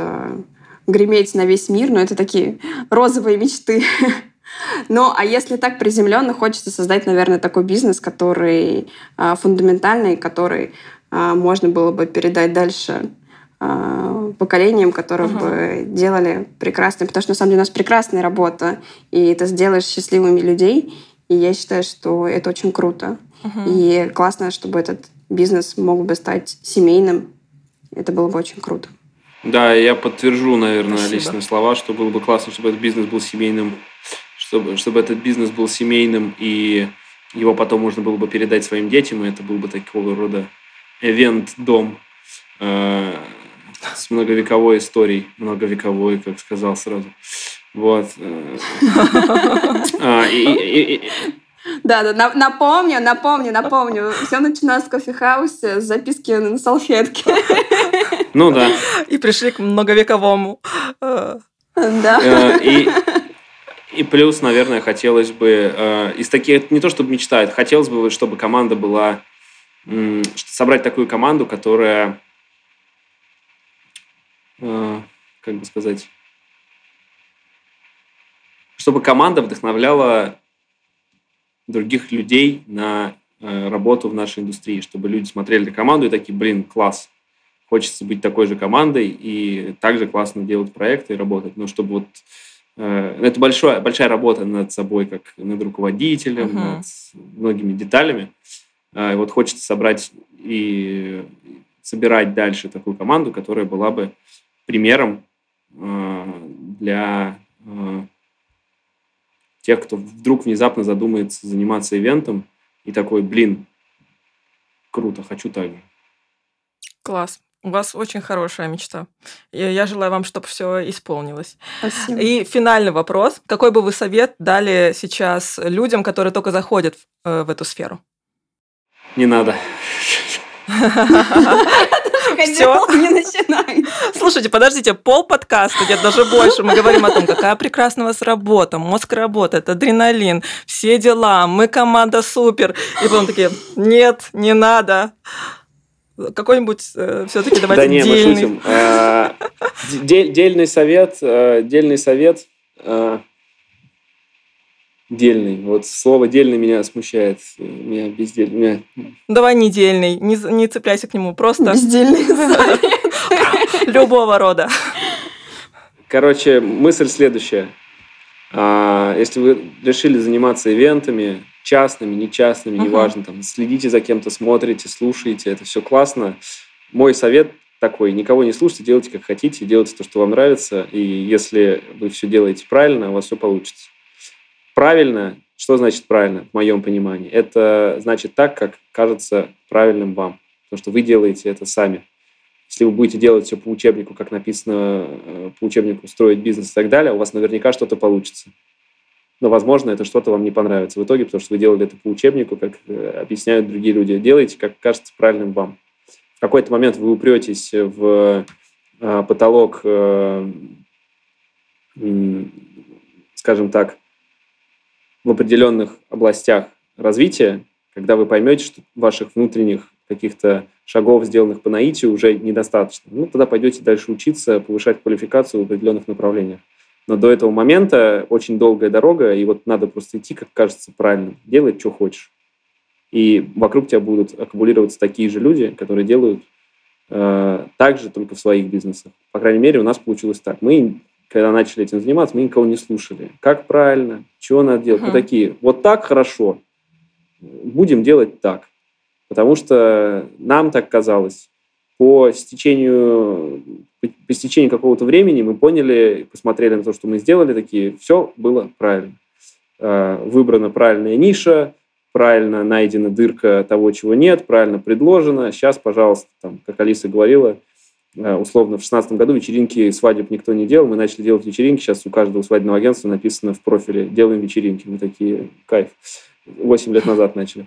S2: греметь на весь мир, но это такие [laughs] розовые мечты. [laughs] Ну, а если так приземленно, хочется создать, наверное, такой бизнес, который э, фундаментальный, который э, можно было бы передать дальше э, поколениям, которые uh-huh. бы делали прекрасные, потому что на самом деле у нас прекрасная работа, и это сделаешь счастливыми людей, и я считаю, что это очень круто. Uh-huh. И классно, чтобы этот бизнес мог бы стать семейным. Это было бы очень круто.
S1: Да, я подтвержу, наверное, Спасибо. личные слова, что было бы классно, чтобы этот бизнес был семейным чтобы, чтобы этот бизнес был семейным, и его потом можно было бы передать своим детям, и это был бы такого рода эвент-дом э, с многовековой историей, многовековой, как сказал сразу. Вот. Э. [laughs]
S2: А, да, да, напомню, напомню, напомню. Все начиналось в кофехаусе с записки на салфетке.
S1: Ну да. [laughs]
S3: И пришли к многовековому. Э.
S2: Да.
S1: Э, и, [laughs] и плюс, наверное, хотелось бы э, из таких, не то чтобы мечтает, хотелось бы, чтобы команда была, э, собрать такую команду, которая, э, как бы сказать, чтобы команда вдохновляла других людей на э, работу в нашей индустрии, чтобы люди смотрели на команду и такие, блин, класс, хочется быть такой же командой и также классно делать проекты и работать. Но чтобы вот это большая, большая работа над собой, как над руководителем, uh-huh. над многими деталями. Э, вот хочется собрать и собирать дальше такую команду, которая была бы примером э, для э, тех, кто вдруг внезапно задумается заниматься ивентом и такой, блин, круто, хочу так же.
S3: Класс. У вас очень хорошая мечта. И я желаю вам, чтобы все исполнилось.
S2: Спасибо.
S3: И финальный вопрос. Какой бы вы совет дали сейчас людям, которые только заходят в, э, в эту сферу?
S1: Не надо.
S3: Все. Не начинай. Слушайте, подождите, пол подкаста, где даже больше, мы говорим о том, какая прекрасная у вас работа, мозг работает, адреналин, все дела, мы команда супер. И потом такие, нет, не надо. Какой-нибудь э, все-таки давайте
S1: Да не, мы шутим. Э, дельный совет, э, дельный совет Дельный. Вот слово дельный меня смущает. Меня бездельный. Меня...
S3: Давай недельный. Не, не цепляйся к нему. Просто...
S2: Бездельный. [laughs]
S3: Любого рода.
S1: Короче, мысль следующая. А, если вы решили заниматься ивентами, частными, нечастными, uh-huh. неважно, там, следите за кем-то, смотрите, слушаете, это все классно. Мой совет такой, никого не слушайте, делайте как хотите, делайте то, что вам нравится, и если вы все делаете правильно, у вас все получится. Правильно, что значит правильно, в моем понимании? Это значит так, как кажется правильным вам. Потому что вы делаете это сами. Если вы будете делать все по учебнику, как написано э, по учебнику «Строить бизнес» и так далее, у вас наверняка что-то получится. Но, возможно, это что-то вам не понравится в итоге, потому что вы делали это по учебнику, как э, объясняют другие люди. Делайте, как кажется правильным вам. В какой-то момент вы упретесь в э, потолок, скажем так, в определенных областях развития, когда вы поймете, что ваших внутренних каких-то шагов, сделанных по наитию, уже недостаточно. Ну, тогда пойдете дальше учиться, повышать квалификацию в определенных направлениях. Но до этого момента очень долгая дорога, и вот надо просто идти, как кажется правильным. Делать, что хочешь. И вокруг тебя будут аккумулироваться такие же люди, которые делают э, так же, только в своих бизнесах. По крайней мере, у нас получилось так. Мы когда начали этим заниматься, мы никого не слушали. Как правильно, чего надо делать. Мы такие, вот так хорошо, будем делать так. Потому что нам так казалось. По стечению, по стечению какого-то времени мы поняли, посмотрели на то, что мы сделали, такие, все было правильно. А, выбрана правильная ниша, правильно найдена дырка того, чего нет, правильно предложено. Сейчас, пожалуйста, там, как Алиса говорила, Э, условно, в 2016 году вечеринки свадеб никто не делал, мы начали делать вечеринки, сейчас у каждого свадебного агентства написано в профиле «делаем вечеринки». Мы такие, кайф. Восемь лет назад начали.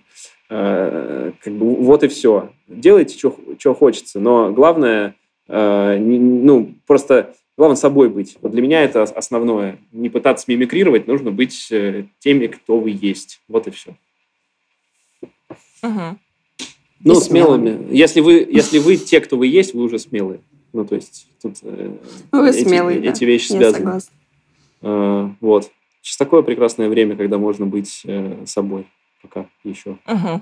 S1: Э, как бы вот и все. Делайте, что, хочется, но главное, э, ну, просто главное собой быть. Вот для меня это основное. Не пытаться мимикрировать, нужно быть теми, кто вы есть. Вот и все.
S3: Угу.
S1: Ну, смелыми. Если вы, если вы те, кто вы есть, вы уже смелые. Ну, то есть тут э,
S2: вы эти, смелые,
S1: эти
S2: да.
S1: вещи
S2: Я
S1: связаны.
S2: Согласна.
S1: Э, вот. Сейчас такое прекрасное время, когда можно быть э, собой. Пока еще.
S3: Угу.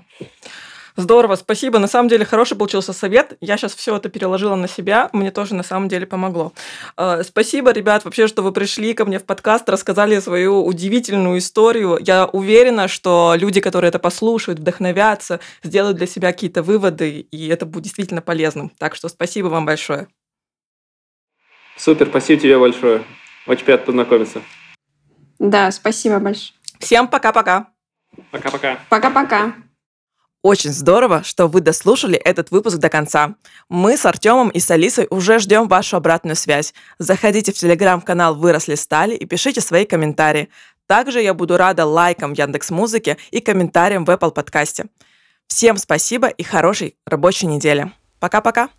S3: Здорово, спасибо. На самом деле хороший получился совет. Я сейчас все это переложила на себя. Мне тоже на самом деле помогло. А, спасибо, ребят, вообще, что вы пришли ко мне в подкаст, рассказали свою удивительную историю. Я уверена, что люди, которые это послушают, вдохновятся, сделают для себя какие-то выводы, и это будет действительно полезным. Так что спасибо вам большое.
S1: Супер, спасибо тебе большое. Очень приятно познакомиться.
S2: Да, спасибо большое.
S3: Всем пока-пока.
S1: Пока-пока.
S2: Пока-пока.
S3: Очень здорово, что вы дослушали этот выпуск до конца. Мы с Артемом и с Алисой уже ждем вашу обратную связь. Заходите в телеграм-канал «Выросли стали» и пишите свои комментарии. Также я буду рада лайкам Яндекс Музыки и комментариям в Apple подкасте. Всем спасибо и хорошей рабочей недели. Пока-пока.